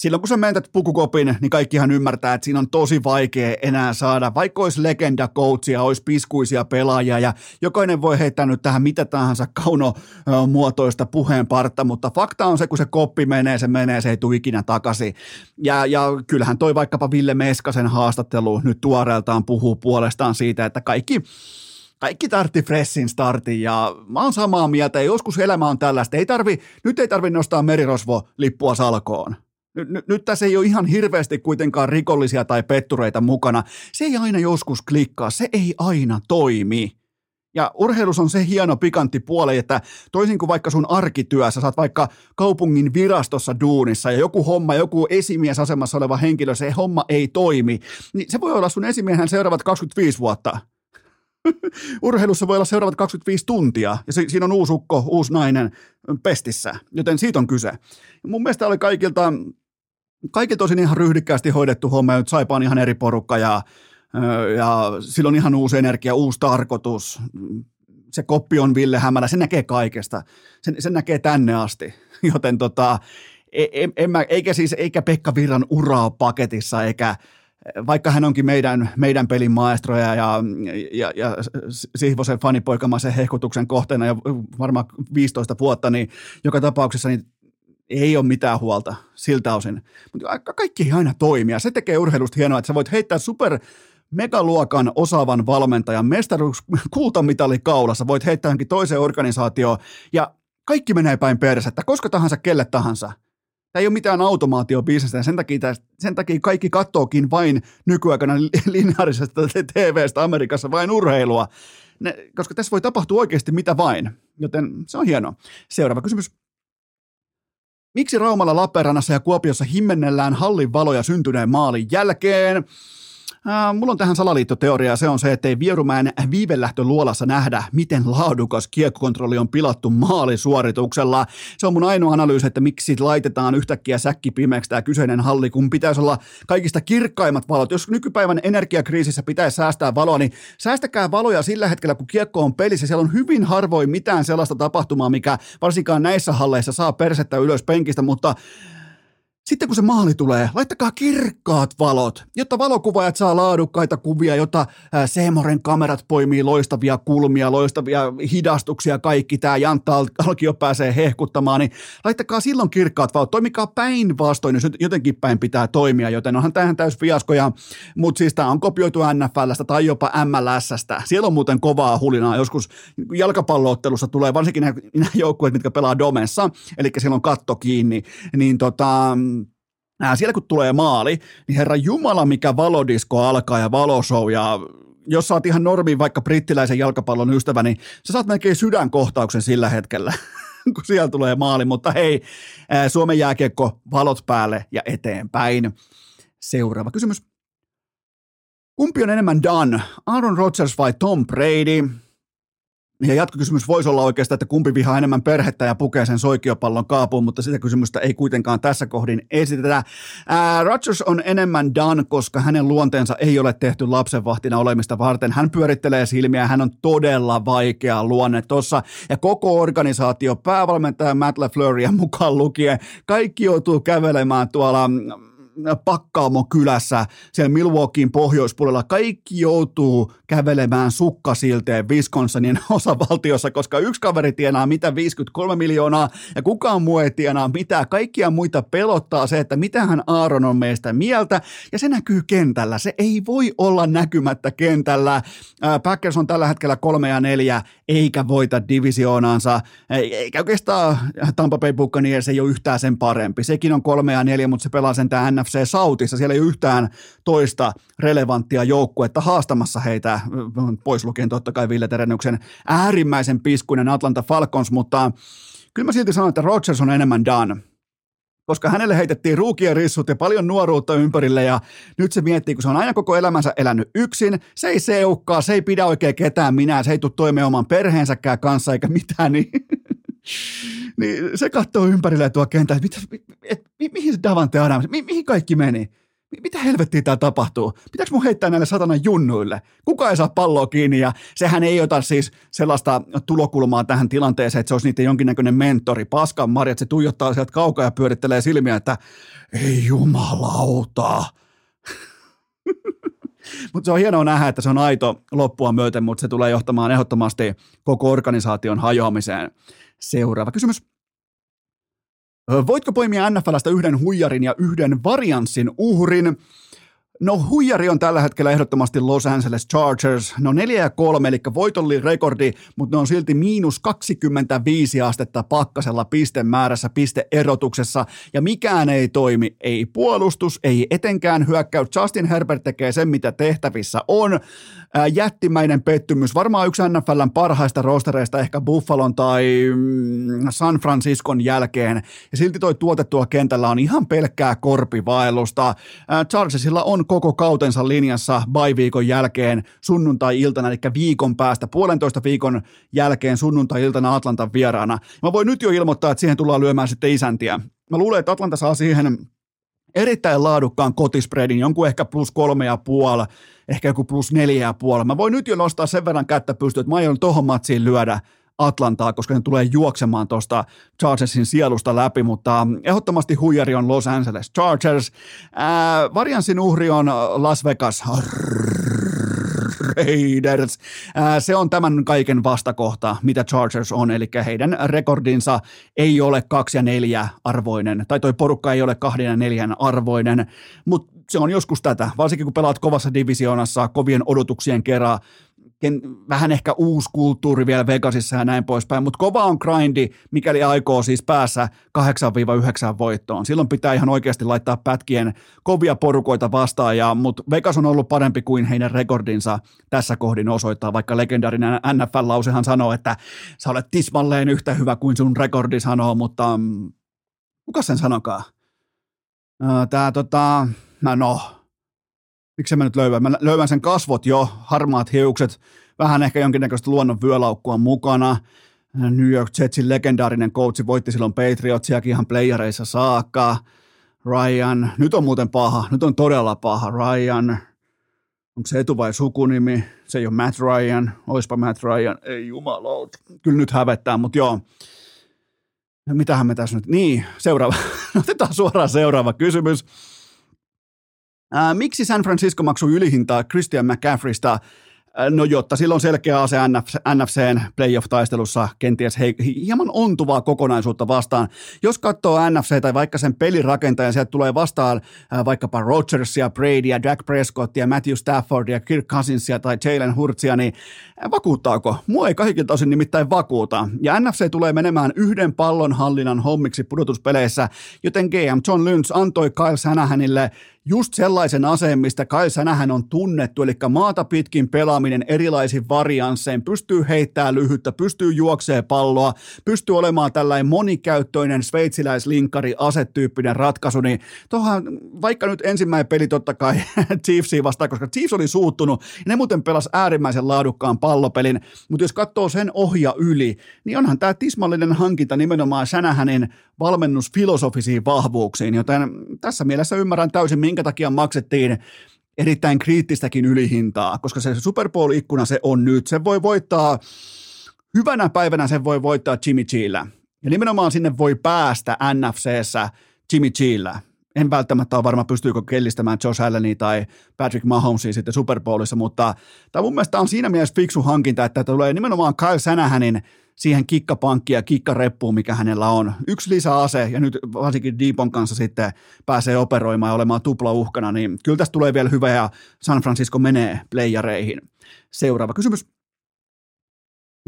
silloin kun sä mentät pukukopin, niin kaikkihan ymmärtää, että siinä on tosi vaikea enää saada, vaikka olisi legenda coachia, olisi piskuisia pelaajia ja jokainen voi heittää nyt tähän mitä tahansa kaunomuotoista puheenpartta, mutta fakta on se, kun se koppi menee, se menee, se ei tule ikinä takaisin. Ja, ja kyllähän toi vaikkapa Ville Meskasen haastattelu nyt tuoreeltaan puhuu puolestaan siitä, että kaikki kaikki tartti freshin startin ja mä oon samaa mieltä, joskus elämä on tällaista. Ei tarvi, nyt ei tarvi nostaa merirosvo-lippua salkoon. Nyt, nyt, nyt tässä ei ole ihan hirveästi kuitenkaan rikollisia tai pettureita mukana. Se ei aina joskus klikkaa, se ei aina toimi. Ja urheilus on se hieno pikantti puoli, että toisin kuin vaikka sun arkityössä, sä oot vaikka kaupungin virastossa duunissa ja joku homma, joku esimiesasemassa oleva henkilö, se homma ei toimi, niin se voi olla sun esimiehen seuraavat 25 vuotta. Urheilussa voi olla seuraavat 25 tuntia ja siinä on uusi ukko, uusi nainen pestissä, joten siitä on kyse. Mun mielestä oli kaikilta kaikki tosin ihan ryhdikkäästi hoidettu homma, nyt Saipaan ihan eri porukka ja, ja sillä on ihan uusi energia, uusi tarkoitus. Se koppi on Ville Hämälä, se näkee kaikesta, sen, sen näkee tänne asti, joten tota, en, e, en mä, eikä siis eikä Pekka Virran uraa paketissa, eikä vaikka hän onkin meidän, meidän pelin maestroja ja, ja, ja Sihvosen fanipoikamaisen hehkutuksen kohteena jo varmaan 15 vuotta, niin joka tapauksessa niin ei ole mitään huolta siltä osin. Mutta kaikki ei aina toimia. Se tekee urheilusta hienoa, että sä voit heittää super megaluokan osaavan valmentajan mestaruus kultamitali kaulassa, voit heittää johonkin toiseen organisaatioon ja kaikki menee päin että koska tahansa, kelle tahansa. Tämä ei ole mitään automaatiobisnestä ja sen takia, sen takia kaikki kattookin vain nykyaikana lineaarisesta TVstä Amerikassa vain urheilua, ne, koska tässä voi tapahtua oikeasti mitä vain, joten se on hienoa. Seuraava kysymys. Miksi Raumalla, Lappeenrannassa ja Kuopiossa himmennellään hallin valoja syntyneen maalin jälkeen? Mulla on tähän salaliittoteoria, se on se, että ei Vierumäen viivelähtöluolassa nähdä, miten laadukas kiekkokontrolli on pilattu maalisuorituksella. Se on mun ainoa analyysi, että miksi laitetaan yhtäkkiä säkki pimeäksi tämä kyseinen halli, kun pitäisi olla kaikista kirkkaimmat valot. Jos nykypäivän energiakriisissä pitäisi säästää valoa, niin säästäkää valoja sillä hetkellä, kun kiekko on pelissä. Siellä on hyvin harvoin mitään sellaista tapahtumaa, mikä varsinkaan näissä halleissa saa persettä ylös penkistä, mutta sitten kun se maali tulee, laittakaa kirkkaat valot, jotta valokuvaajat saa laadukkaita kuvia, jotta Seemoren kamerat poimii loistavia kulmia, loistavia hidastuksia, kaikki tämä Jantta Alkio pääsee hehkuttamaan, niin laittakaa silloin kirkkaat valot, toimikaa päinvastoin, jos jotenkin päin pitää toimia, joten onhan tähän täys fiaskoja, mutta siis tämä on kopioitu NFLstä tai jopa MLSstä. Siellä on muuten kovaa hulinaa, joskus jalkapalloottelussa tulee varsinkin nämä joukkueet, mitkä pelaa Domessa, eli siellä on katto kiinni, niin tota, Ää, siellä kun tulee maali, niin herra Jumala, mikä valodisko alkaa ja valoshow ja jos sä oot ihan normiin vaikka brittiläisen jalkapallon ystävä, niin sä saat melkein sydänkohtauksen sillä hetkellä, kun siellä tulee maali. Mutta hei, Suomen jääkiekko, valot päälle ja eteenpäin. Seuraava kysymys. Kumpi on enemmän done, Aaron Rodgers vai Tom Brady? Ja jatkokysymys voisi olla oikeastaan, että kumpi vihaa enemmän perhettä ja pukee sen soikiopallon kaapuun, mutta sitä kysymystä ei kuitenkaan tässä kohdin esitetä. Ää, Rodgers on enemmän done, koska hänen luonteensa ei ole tehty lapsenvahtina olemista varten. Hän pyörittelee silmiä, hän on todella vaikea luonne tuossa. Ja koko organisaatio, päävalmentaja Matt LaFleuria mukaan lukien, kaikki joutuu kävelemään tuolla Pakkaamo kylässä, siellä Milwaukeein pohjoispuolella, kaikki joutuu kävelemään sukkasilteen Wisconsin osavaltiossa, koska yksi kaveri tienaa mitä 53 miljoonaa ja kukaan muu ei tienaa mitä. Kaikkia muita pelottaa se, että mitä hän Aaron on meistä mieltä ja se näkyy kentällä. Se ei voi olla näkymättä kentällä. Packers on tällä hetkellä kolme ja neljä eikä voita divisioonaansa, eikä oikeastaan Tampa Bay Buccaneers ei ole yhtään sen parempi. Sekin on kolme ja neljä, mutta se pelaa sen tämä NFC Southissa. Siellä ei ole yhtään toista relevanttia joukkuetta haastamassa heitä, pois lukien totta kai Ville Terennyksen äärimmäisen piskuinen Atlanta Falcons, mutta kyllä mä silti sanon, että Rodgers on enemmän done koska hänelle heitettiin ruukien rissut ja paljon nuoruutta ympärille ja nyt se miettii, kun se on aina koko elämänsä elänyt yksin, se ei seukkaa, se ei pidä oikein ketään minä, se ei tule toimeen oman perheensäkään kanssa eikä mitään, niin, niin se katsoo ympärille tuo kenttä, että, mit, et, mi, mihin se Davante Adams, mi, mihin kaikki meni? Mitä helvettiä tää tapahtuu? Pitääkö mun heittää näille satana junnuille? Kuka ei saa palloa kiinni ja sehän ei ota siis sellaista tulokulmaa tähän tilanteeseen, että se olisi niiden jonkinnäköinen mentori. Paskan Marjat, se tuijottaa sieltä kaukaa ja pyörittelee silmiä, että ei jumalauta. mutta se on hienoa nähdä, että se on aito loppua myöten, mutta se tulee johtamaan ehdottomasti koko organisaation hajoamiseen. Seuraava kysymys. Voitko poimia NFLstä yhden huijarin ja yhden varianssin uhrin? No huijari on tällä hetkellä ehdottomasti Los Angeles Chargers. No 4 ja 3, eli voitollin rekordi, mutta ne on silti miinus 25 astetta pakkasella pistemäärässä, pisteerotuksessa, ja mikään ei toimi. Ei puolustus, ei etenkään hyökkäys. Justin Herbert tekee sen, mitä tehtävissä on. Jättimäinen pettymys, varmaan yksi NFLn parhaista rostereista, ehkä Buffalon tai mm, San Franciscon jälkeen, ja silti toi tuote tuolla kentällä on ihan pelkkää korpivaellusta. Chargersilla on koko kautensa linjassa bye-viikon jälkeen sunnuntai-iltana, eli viikon päästä, puolentoista viikon jälkeen sunnuntai-iltana Atlantan vieraana. Mä voin nyt jo ilmoittaa, että siihen tullaan lyömään sitten isäntiä. Mä luulen, että Atlanta saa siihen erittäin laadukkaan kotispreadin, jonkun ehkä plus kolme ja puoli, ehkä joku plus neljä ja puoli. Mä voin nyt jo nostaa sen verran kättä pystyyn, että mä aion tohon matsiin lyödä Atlantaa, koska ne tulee juoksemaan tuosta Chargersin sielusta läpi, mutta ehdottomasti huijari on Los Angeles Chargers. Ää, varianssin uhri on Las Vegas Raiders. Se on tämän kaiken vastakohta, mitä Chargers on, eli heidän rekordinsa ei ole kaksi ja neljä arvoinen, tai toi porukka ei ole kahden ja neljän arvoinen, mutta se on joskus tätä, varsinkin kun pelaat kovassa divisioonassa kovien odotuksien kerran, vähän ehkä uusi kulttuuri vielä Vegasissa ja näin poispäin, mutta kova on grindi, mikäli aikoo siis päässä 8-9 voittoon. Silloin pitää ihan oikeasti laittaa pätkien kovia porukoita vastaan, ja, mutta Vegas on ollut parempi kuin heidän rekordinsa tässä kohdin osoittaa, vaikka legendaarinen NFL-lausehan sanoo, että sä olet tismalleen yhtä hyvä kuin sun rekordi sanoo, mutta mm, kuka sen sanokaa? Tämä tota, no miksi mä nyt löydän? Mä löydän sen kasvot jo, harmaat hiukset, vähän ehkä jonkinnäköistä luonnon vyölaukkua mukana. New York Jetsin legendaarinen coachi voitti silloin Patriotsiakin ihan playereissa saakka. Ryan, nyt on muuten paha, nyt on todella paha. Ryan, onko se etu vai sukunimi? Se ei ole Matt Ryan, oispa Matt Ryan, ei jumalauta. Kyllä nyt hävettää, mutta joo. Mitähän me tässä nyt, niin, seuraava, otetaan suoraan seuraava kysymys. Ää, miksi San Francisco maksoi ylihintaa Christian McCaffreysta Äh, no jotta silloin selkeä ase NFC, NFCn playoff-taistelussa kenties hei, hieman ontuvaa kokonaisuutta vastaan. Jos katsoo NFC tai vaikka sen pelirakentajan, sieltä tulee vastaan äh, vaikkapa Rodgersia, Bradya, Jack Prescottia, Matthew Staffordia, Kirk Cousinsia tai Jalen Hurtsia, niin äh, vakuuttaako? Mua ei kaikilta osin nimittäin vakuuta. Ja NFC tulee menemään yhden pallon hallinnan hommiksi pudotuspeleissä, joten GM John Lynch antoi Kyle Shanahanille just sellaisen aseen, mistä Kai Sänähän on tunnettu, eli maata pitkin pelaaminen erilaisin varianssein, pystyy heittämään lyhyttä, pystyy juoksee palloa, pystyy olemaan tällainen monikäyttöinen sveitsiläislinkari asetyyppinen ratkaisu, niin tohan vaikka nyt ensimmäinen peli totta kai Chiefsia vastaan, koska Chiefs oli suuttunut, ja ne muuten pelas äärimmäisen laadukkaan pallopelin, mutta jos katsoo sen ohja yli, niin onhan tämä tismallinen hankinta nimenomaan Sänähänin valmennusfilosofisiin vahvuuksiin, joten tässä mielessä ymmärrän täysin, minkä takia maksettiin erittäin kriittistäkin ylihintaa, koska se Super Bowl-ikkuna se on nyt. Se voi voittaa, hyvänä päivänä sen voi voittaa Jimmy Gillä. Ja nimenomaan sinne voi päästä NFCssä Jimmy Gillä. en välttämättä ole varma, pystyykö kellistämään Josh Allenia tai Patrick Mahomesia sitten Super Bowlissa, mutta tämä mun mielestä on siinä mielessä fiksu hankinta, että tulee nimenomaan Kyle Sanahanin siihen kikkapankkiin ja kikkareppuun, mikä hänellä on. Yksi lisäase, ja nyt varsinkin Deepon kanssa sitten pääsee operoimaan ja olemaan tupla uhkana, niin kyllä tästä tulee vielä hyvä, ja San Francisco menee playareihin. Seuraava kysymys.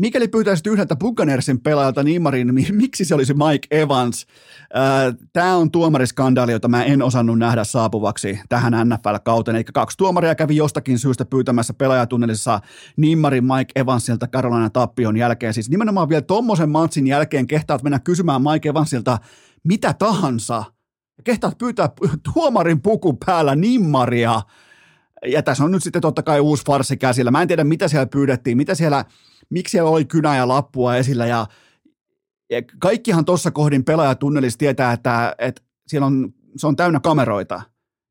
Mikäli pyytäisit yhdeltä Buccaneersin pelaajalta Nimarin, niin miksi se olisi Mike Evans? Tämä on tuomariskandaali, jota mä en osannut nähdä saapuvaksi tähän NFL-kauteen. Eli kaksi tuomaria kävi jostakin syystä pyytämässä pelaajatunnelissa Nimarin Mike Evansilta Carolina tappion jälkeen. Siis nimenomaan vielä tommosen matsin jälkeen kehtaat mennä kysymään Mike Evansilta mitä tahansa. Kehtaat pyytää tuomarin puku päällä Nimmaria. Ja tässä on nyt sitten totta kai uusi farsi käsillä. Mä en tiedä, mitä siellä pyydettiin, mitä siellä miksi siellä oli kynä ja lappua esillä ja, ja kaikkihan tuossa kohdin pelaajatunnelissa tietää, että, että siellä on, se on täynnä kameroita.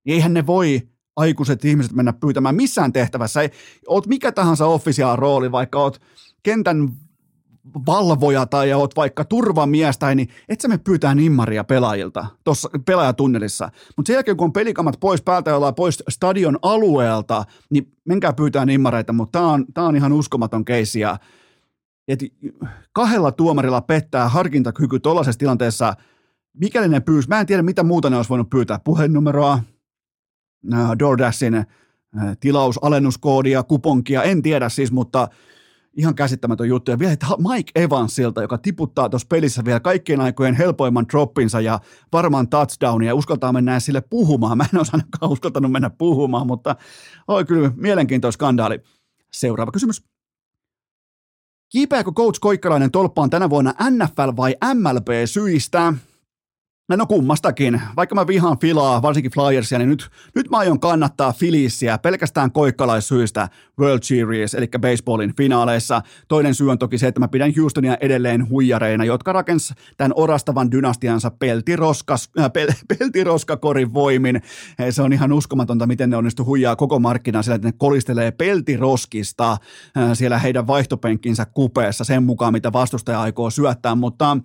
Eihän ne voi aikuiset ihmiset mennä pyytämään missään tehtävässä. Ei, oot mikä tahansa official rooli, vaikka oot kentän valvoja tai oot vaikka turvamies tai niin et sä me pyytää nimmaria pelaajilta tuossa pelaajatunnelissa. Mutta sen jälkeen kun on pelikamat pois päältä ja ollaan pois stadion alueelta, niin menkää pyytää nimmareita, mutta tämä on, tää on ihan uskomaton keissi ja et kahdella tuomarilla pettää harkintakyky tuollaisessa tilanteessa, mikäli ne pyysi, mä en tiedä mitä muuta ne olisi voinut pyytää, puheennumeroa, DoorDashin tilausalennuskoodia, kuponkia, en tiedä siis, mutta ihan käsittämätön juttu. Ja vielä Mike Evansilta, joka tiputtaa tuossa pelissä vielä kaikkien aikojen helpoimman droppinsa ja varmaan touchdownia ja uskaltaa mennä sille puhumaan. Mä en ole ainakaan uskaltanut mennä puhumaan, mutta oli kyllä mielenkiintoinen skandaali. Seuraava kysymys. Kiipeääkö coach Koikkalainen tolppaan tänä vuonna NFL vai MLB syistä? No kummastakin. Vaikka mä vihaan filaa, varsinkin Flyersia, niin nyt, nyt mä aion kannattaa Filissiä pelkästään koikkalaissyistä World Series, eli baseballin finaaleissa. Toinen syy on toki se, että mä pidän Houstonia edelleen huijareina, jotka rakens tämän orastavan dynastiansa peltiroskas, äh, pel, peltiroskakorin voimin. Se on ihan uskomatonta, miten ne onnistu huijaa koko markkinaa sillä, että ne kolistelee peltiroskista äh, siellä heidän vaihtopenkkinsä kupeessa sen mukaan, mitä vastustaja aikoo syöttää. Mutta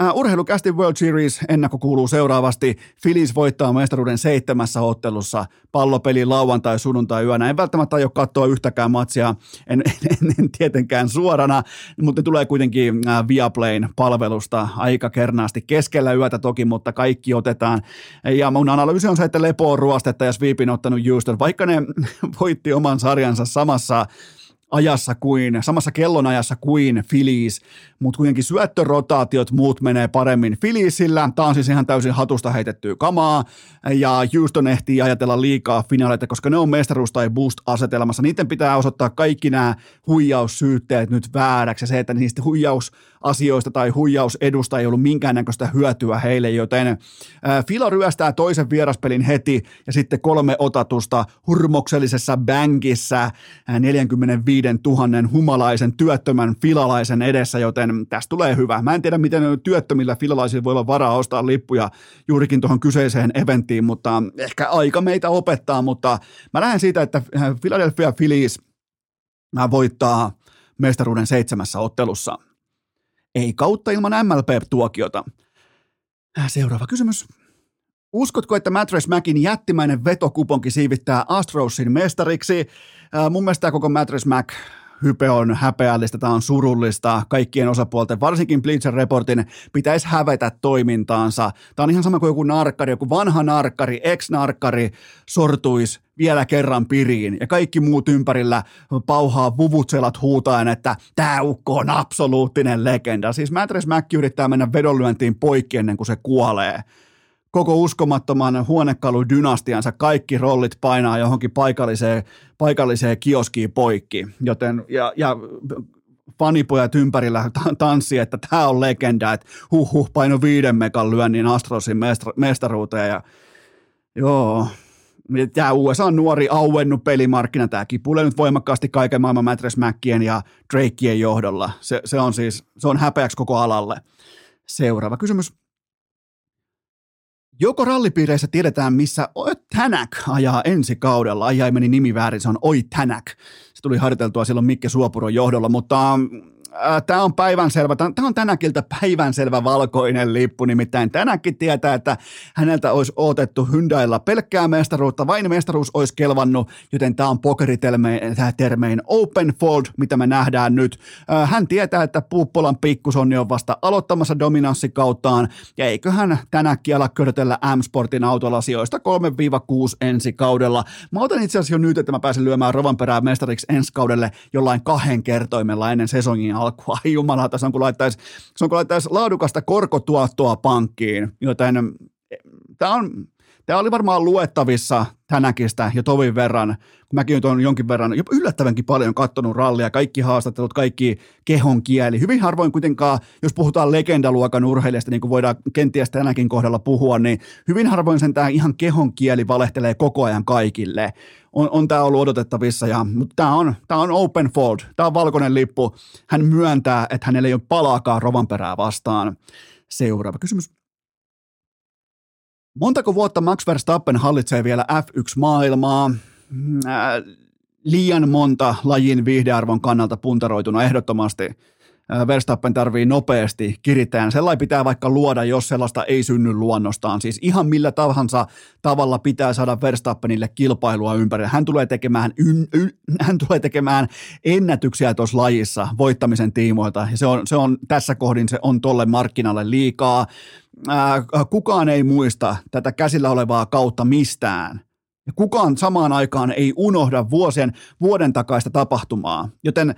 äh, urheilukästi World Series ennakko kuuluu seuraavasti. Phillies voittaa mestaruuden seitsemässä ottelussa pallopeli lauantai, sunnuntai yönä. En välttämättä aio katsoa yhtäkään matsia, en, en, en tietenkään suorana, mutta tulee kuitenkin äh, Viaplayn palvelusta aika kernaasti keskellä yötä toki, mutta kaikki otetaan. Ja mun analyysi on se, että lepo on ruostetta ja Sweepin ottanut Houston, vaikka ne voitti oman sarjansa samassa ajassa kuin, samassa kellonajassa kuin Phillies, mutta kuitenkin syöttörotaatiot muut menee paremmin Philliesillä. Tämä on siis ihan täysin hatusta heitettyä kamaa, ja Houston ehtii ajatella liikaa finaaleita, koska ne on mestaruus- tai boost-asetelmassa. Niiden pitää osoittaa kaikki nämä huijaussyytteet nyt vääräksi, ja se, että niistä huijausasioista tai huijausedusta ei ollut minkäännäköistä hyötyä heille, joten Filo ryöstää toisen vieraspelin heti, ja sitten kolme otatusta hurmoksellisessa bänkissä 45 000 humalaisen työttömän filalaisen edessä, joten tästä tulee hyvä. Mä en tiedä, miten työttömillä filalaisilla voi olla varaa ostaa lippuja juurikin tuohon kyseiseen eventtiin, mutta ehkä aika meitä opettaa, mutta mä lähden siitä, että Philadelphia Phillies voittaa mestaruuden seitsemässä ottelussa. Ei kautta ilman MLP-tuokiota. Seuraava kysymys. Uskotko, että Mattress Macin jättimäinen vetokuponki siivittää Astrosin mestariksi? Äh, mun mielestä koko Mattress Mac hype on häpeällistä, tämä on surullista kaikkien osapuolten, varsinkin Bleacher Reportin pitäisi hävetä toimintaansa. Tämä on ihan sama kuin joku narkkari, joku vanha narkkari, ex-narkkari sortuisi vielä kerran piriin ja kaikki muut ympärillä pauhaa vuvutselat huutaen, että tämä ukko on absoluuttinen legenda. Siis Mattress Mac yrittää mennä vedonlyöntiin poikki ennen kuin se kuolee koko uskomattoman huonekaludynastiansa kaikki rollit painaa johonkin paikalliseen, paikalliseen kioskiin poikki. Joten, ja, ja fanipojat ympärillä tanssii, että tämä on legenda, että huh huh, paino viiden mekan lyönnin Astrosin mestaruuteen ja joo, tämä USA on nuori auennut pelimarkkina, tämä kipuilee nyt voimakkaasti kaiken maailman Mattress Mackien ja Drakeen johdolla. Se, se on siis, se on häpeäksi koko alalle. Seuraava kysymys. Joko rallipiireissä tiedetään, missä Tänäk ajaa ensi kaudella. Ai, meni nimi väärin, se on Oi Tänäk. Se tuli harjoiteltua silloin Mikke Suopuron johdolla, mutta Tämä on päivänselvä, tämä on tänäkiltä päivänselvä valkoinen lippu, nimittäin tänäkin tietää, että häneltä olisi otettu Hyundailla pelkkää mestaruutta, vain mestaruus olisi kelvannut, joten tämä on pokeritermein open fold, mitä me nähdään nyt. Hän tietää, että Puuppolan pikkusonni on vasta aloittamassa dominanssikauttaan, ja eiköhän tänäkin ala körtellä M-Sportin autolla sijoista 3-6 ensi kaudella. Mä otan itse asiassa jo nyt, että mä pääsen lyömään rovan perään mestariksi ensi kaudelle jollain kahden kertoimella ennen sesongin alkua. Ai jumalauta, se on kuin laittaisi, se on kuin laittaisi laadukasta korkotuottoa pankkiin, joten tämä on, Tämä oli varmaan luettavissa tänäkin sitä jo tovin verran, kun mäkin olen jonkin verran, jopa yllättävänkin paljon katsonut rallia, kaikki haastattelut, kaikki kehon kieli. Hyvin harvoin kuitenkaan, jos puhutaan legendaluokan urheilijasta, niin kuin voidaan kenties tänäkin kohdalla puhua, niin hyvin harvoin sen tämä ihan kehon kieli valehtelee koko ajan kaikille. On, on tämä ollut odotettavissa, ja, mutta tämä on, tämä on open fold, tämä on valkoinen lippu. Hän myöntää, että hänellä ei ole palaakaan rovan perää vastaan. Seuraava kysymys. Montako vuotta Max Verstappen hallitsee vielä F1-maailmaa? Mm, äh, liian monta lajin viihdearvon kannalta puntaroituna ehdottomasti. Verstappen tarvii nopeasti kirittäjän. Sellainen pitää vaikka luoda, jos sellaista ei synny luonnostaan. Siis ihan millä tahansa tavalla pitää saada Verstappenille kilpailua ympäri. Hän tulee tekemään, yn, y, hän tulee tekemään ennätyksiä tuossa lajissa voittamisen tiimoilta. Ja se on, se on, tässä kohdin se on tolle markkinalle liikaa ää, kukaan ei muista tätä käsillä olevaa kautta mistään. Ja kukaan samaan aikaan ei unohda vuosien, vuoden takaista tapahtumaa. Joten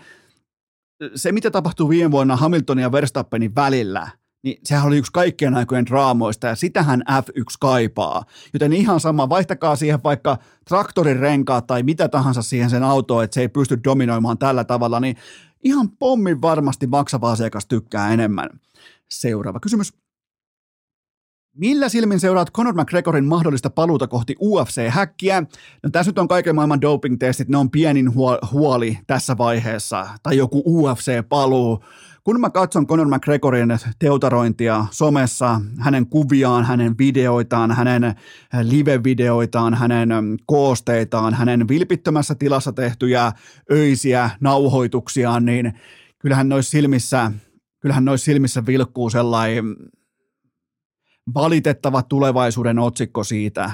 se, mitä tapahtui viime vuonna Hamiltonin ja Verstappenin välillä, niin sehän oli yksi kaikkien aikojen draamoista ja sitähän F1 kaipaa. Joten ihan sama, vaihtakaa siihen vaikka traktorin renkaat tai mitä tahansa siihen sen autoon, että se ei pysty dominoimaan tällä tavalla, niin ihan pommin varmasti maksava asiakas tykkää enemmän. Seuraava kysymys. Millä silmin seuraat Conor McGregorin mahdollista paluuta kohti UFC-häkkiä? No tässä nyt on kaiken maailman doping-testit, ne on pienin huoli tässä vaiheessa, tai joku UFC-paluu. Kun mä katson Conor McGregorin teutarointia somessa, hänen kuviaan, hänen videoitaan, hänen live-videoitaan, hänen koosteitaan, hänen vilpittömässä tilassa tehtyjä öisiä nauhoituksiaan, niin kyllähän noissa silmissä, kyllähän noissa silmissä vilkkuu sellainen valitettava tulevaisuuden otsikko siitä.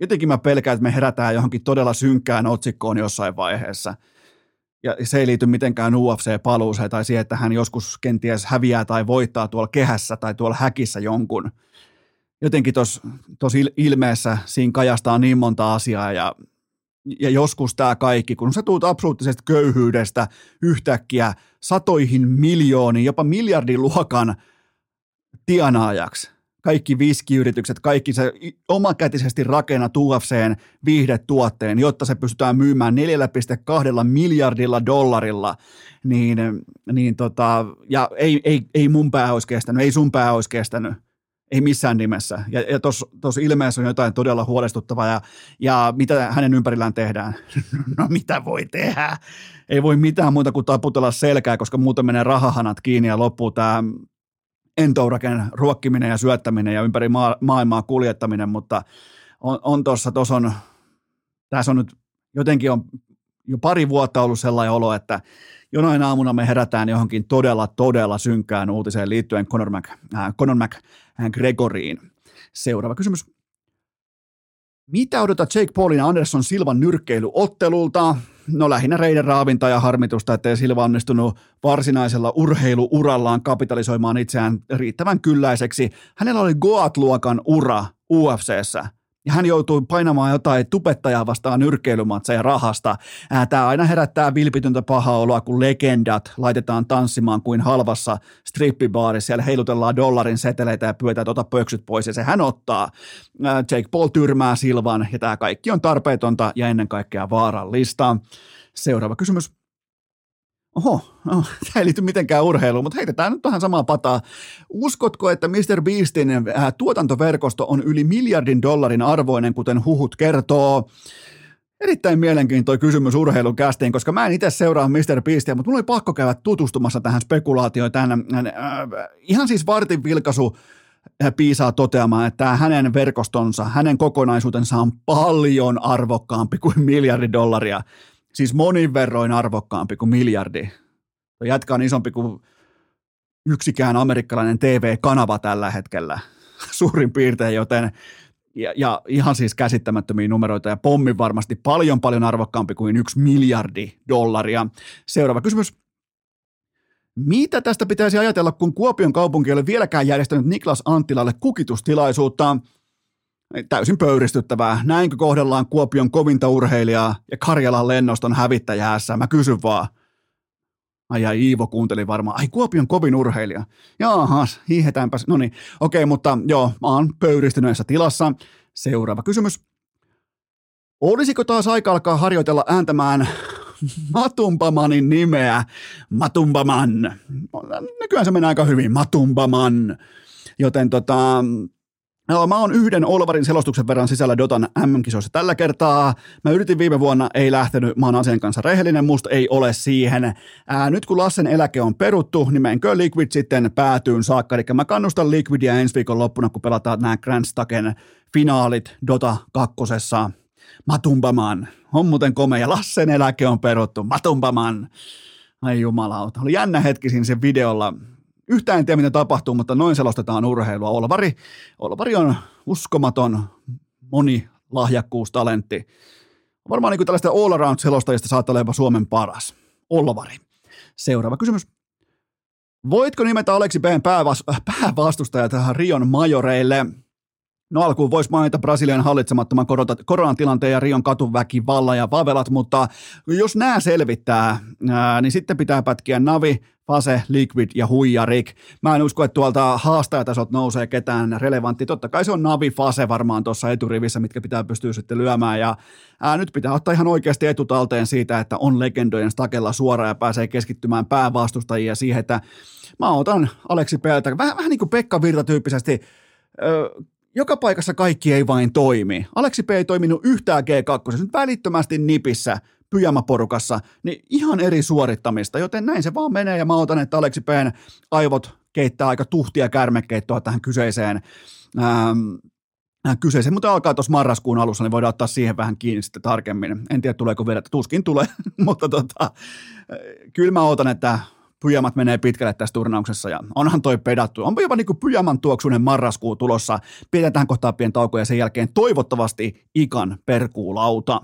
Jotenkin mä pelkään, että me herätään johonkin todella synkkään otsikkoon jossain vaiheessa. Ja se ei liity mitenkään UFC-paluuseen tai siihen, että hän joskus kenties häviää tai voittaa tuolla kehässä tai tuolla häkissä jonkun. Jotenkin tuossa ilmeessä siinä kajastaa niin monta asiaa ja, ja joskus tämä kaikki, kun sä tuut absoluuttisesta köyhyydestä yhtäkkiä satoihin miljooniin, jopa miljardin luokan tienaajaksi, kaikki viskiyritykset, kaikki se omakätisesti rakennat UFCn viihdetuotteen, jotta se pystytään myymään 4,2 miljardilla dollarilla, niin, niin tota, ja ei, ei, ei mun pää olisi kestänyt, ei sun pää olisi kestänyt, ei missään nimessä. Ja, ja tuossa ilmeessä on jotain todella huolestuttavaa, ja, ja mitä hänen ympärillään tehdään? no mitä voi tehdä? Ei voi mitään muuta kuin taputella selkää, koska muuten menee rahahanat kiinni ja loppuu tämä entouraken ruokkiminen ja syöttäminen ja ympäri maa, maailmaa kuljettaminen, mutta on, on tuossa, tuossa on, tässä on nyt jotenkin on jo pari vuotta ollut sellainen olo, että jonain aamuna me herätään johonkin todella, todella synkkään uutiseen liittyen Conor, Mac, äh, Conor McGregoriin. Seuraava kysymys. Mitä odotat Jake Paulin ja Anderson Silvan nyrkkeilyottelulta? No lähinnä reiden raavinta ja harmitusta, ettei Silva onnistunut varsinaisella urheiluurallaan kapitalisoimaan itseään riittävän kylläiseksi. Hänellä oli Goat-luokan ura UFCssä ja hän joutui painamaan jotain tupettajaa vastaan nyrkkeilymatseja rahasta. Tämä aina herättää vilpitöntä pahaa oloa, kun legendat laitetaan tanssimaan kuin halvassa strippibaarissa. Siellä heilutellaan dollarin seteleitä ja pyötää tuota pöksyt pois ja se hän ottaa. Jake Paul tyrmää Silvan ja tämä kaikki on tarpeetonta ja ennen kaikkea vaarallista. Seuraava kysymys. Oho, no, tämä ei liity mitenkään urheiluun, mutta heitetään nyt vähän samaa pataa. Uskotko, että Mr. Beastin äh, tuotantoverkosto on yli miljardin dollarin arvoinen, kuten huhut kertoo? Erittäin mielenkiintoinen kysymys urheilun kästiin, koska mä en itse seuraa Mr. Beastia, mutta mulla oli pakko käydä tutustumassa tähän spekulaatioon. Tämän, äh, ihan siis vartin vilkaisu äh, piisaa toteamaan, että hänen verkostonsa, hänen kokonaisuutensa on paljon arvokkaampi kuin miljardi dollaria siis monin verroin arvokkaampi kuin miljardi. Jätkä on isompi kuin yksikään amerikkalainen TV-kanava tällä hetkellä suurin piirtein, joten ja, ja ihan siis käsittämättömiä numeroita ja pommi varmasti paljon paljon arvokkaampi kuin yksi miljardi dollaria. Seuraava kysymys. Mitä tästä pitäisi ajatella, kun Kuopion kaupunki ei ole vieläkään järjestänyt Niklas Anttilalle kukitustilaisuutta? Täysin pöyristyttävää. Näinkö kohdellaan Kuopion kovinta urheilijaa ja Karjalan lennoston hävittäjäässä? Mä kysyn vaan. Ai ja Iivo kuunteli varmaan, ai Kuopion kovin urheilija. Jaahas, hiihetäänpäs. No niin, okei, mutta joo, mä oon pöyristyneessä tilassa. Seuraava kysymys. Olisiko taas aika alkaa harjoitella ääntämään Matumpamanin nimeä? Matumpaman. Nykyään se menee aika hyvin, Matumpaman. Joten tota, No, mä oon yhden Olvarin selostuksen verran sisällä Dotan MM-kisoissa tällä kertaa. Mä yritin viime vuonna, ei lähtenyt, mä oon asian kanssa rehellinen, musta ei ole siihen. Ää, nyt kun Lassen eläke on peruttu, niin menkö Liquid sitten päätyyn saakka. Eli mä kannustan Liquidia ensi viikon loppuna, kun pelataan nämä Grand Staken finaalit Dota kakkosessa. Matumbaman. On muuten komea. Lassen eläke on peruttu. Matumbaman. Ai jumalauta. Oli jännä hetki siinä sen videolla Yhtään en tiedä, mitä tapahtuu, mutta noin selostetaan urheilua. Olvari, Olvari on uskomaton monilahjakkuustalentti. Varmaan niin tällaista all-around-selostajista saattaa olla jopa Suomen paras. Olvari. Seuraava kysymys. Voitko nimetä Aleksi B:n päävas- päävastustaja tähän Rion majoreille? No alkuun voisi mainita Brasilian hallitsemattoman koronatilanteen ja Rion katuväkivalla ja vavelat, mutta jos nämä selvittää, ää, niin sitten pitää pätkiä Navi, Fase, Liquid ja Huijarik. Mä en usko, että tuolta haastajatasot nousee ketään relevantti. Totta kai se on Navi, Fase varmaan tuossa eturivissä, mitkä pitää pystyä sitten lyömään. Ja ää, nyt pitää ottaa ihan oikeasti etutalteen siitä, että on legendojen stakella suoraan ja pääsee keskittymään päävastustajia siihen, että mä otan Aleksi Peltä, vähän, vähän niin kuin Pekka Virta tyyppisesti, öö, joka paikassa kaikki ei vain toimi. Aleksi P ei toiminut yhtään G2, nyt välittömästi nipissä pyjamaporukassa, niin ihan eri suorittamista, joten näin se vaan menee ja mä otan, että Aleksi P:n aivot keittää aika tuhtia kärmekeittoa tähän kyseiseen ähm, kyseisen, mutta alkaa tuossa marraskuun alussa, niin voidaan ottaa siihen vähän kiinni sitten tarkemmin. En tiedä, tuleeko vielä, tuskin tulee, mutta tota, kyllä mä odotan, että pyjamat menee pitkälle tässä turnauksessa ja onhan toi pedattu. Onpa jopa niin kuin pyjaman tuoksunen marraskuu tulossa. Pidetään tähän kohtaan pieni tauko ja sen jälkeen toivottavasti ikan perkuulauta.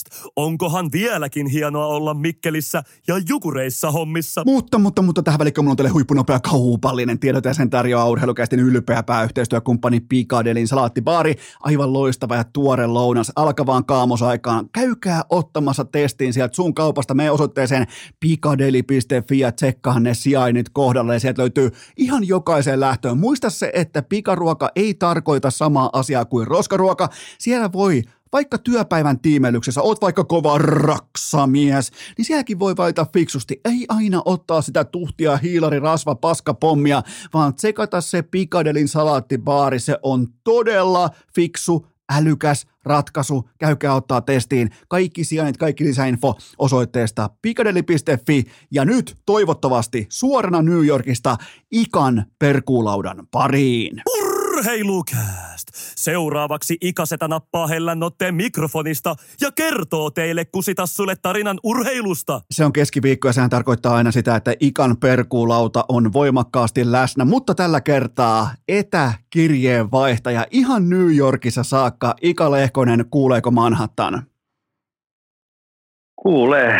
Urheilukääst! Onkohan vieläkin hienoa olla Mikkelissä ja Jukureissa hommissa? Mutta, mutta, mutta tähän välikköön mulla on teille huippunopea kaupallinen tiedot ja sen tarjoaa urheilukästin ylpeä pääyhteistyökumppani Pikadelin salaattibaari. Aivan loistava ja tuore lounas alkavaan kaamosaikaan. Käykää ottamassa testiin sieltä sun kaupasta me osoitteeseen pikadeli.fi ja tsekkaa ne sijainnit kohdalle ja sieltä löytyy ihan jokaiseen lähtöön. Muista se, että pikaruoka ei tarkoita samaa asiaa kuin roskaruoka. Siellä voi vaikka työpäivän tiimelyksessä oot vaikka kova raksamies, niin sielläkin voi valita fiksusti. Ei aina ottaa sitä tuhtia hiilari rasva paskapommia, vaan tsekata se Pikadelin salaattibaari. Se on todella fiksu, älykäs ratkaisu. Käykää ottaa testiin kaikki sijainnit, kaikki lisäinfo osoitteesta pikadelli.fi ja nyt toivottavasti suorana New Yorkista ikan perkuulaudan pariin. Urheilukääst! Seuraavaksi Ikasetä nappaa hellän otteen mikrofonista ja kertoo teille kusitassulle tarinan urheilusta. Se on keskiviikko ja sehän tarkoittaa aina sitä, että ikan perkuulauta on voimakkaasti läsnä, mutta tällä kertaa etäkirjeenvaihtaja ihan New Yorkissa saakka. Ika Lehkonen, kuuleeko Manhattan? Kuulee.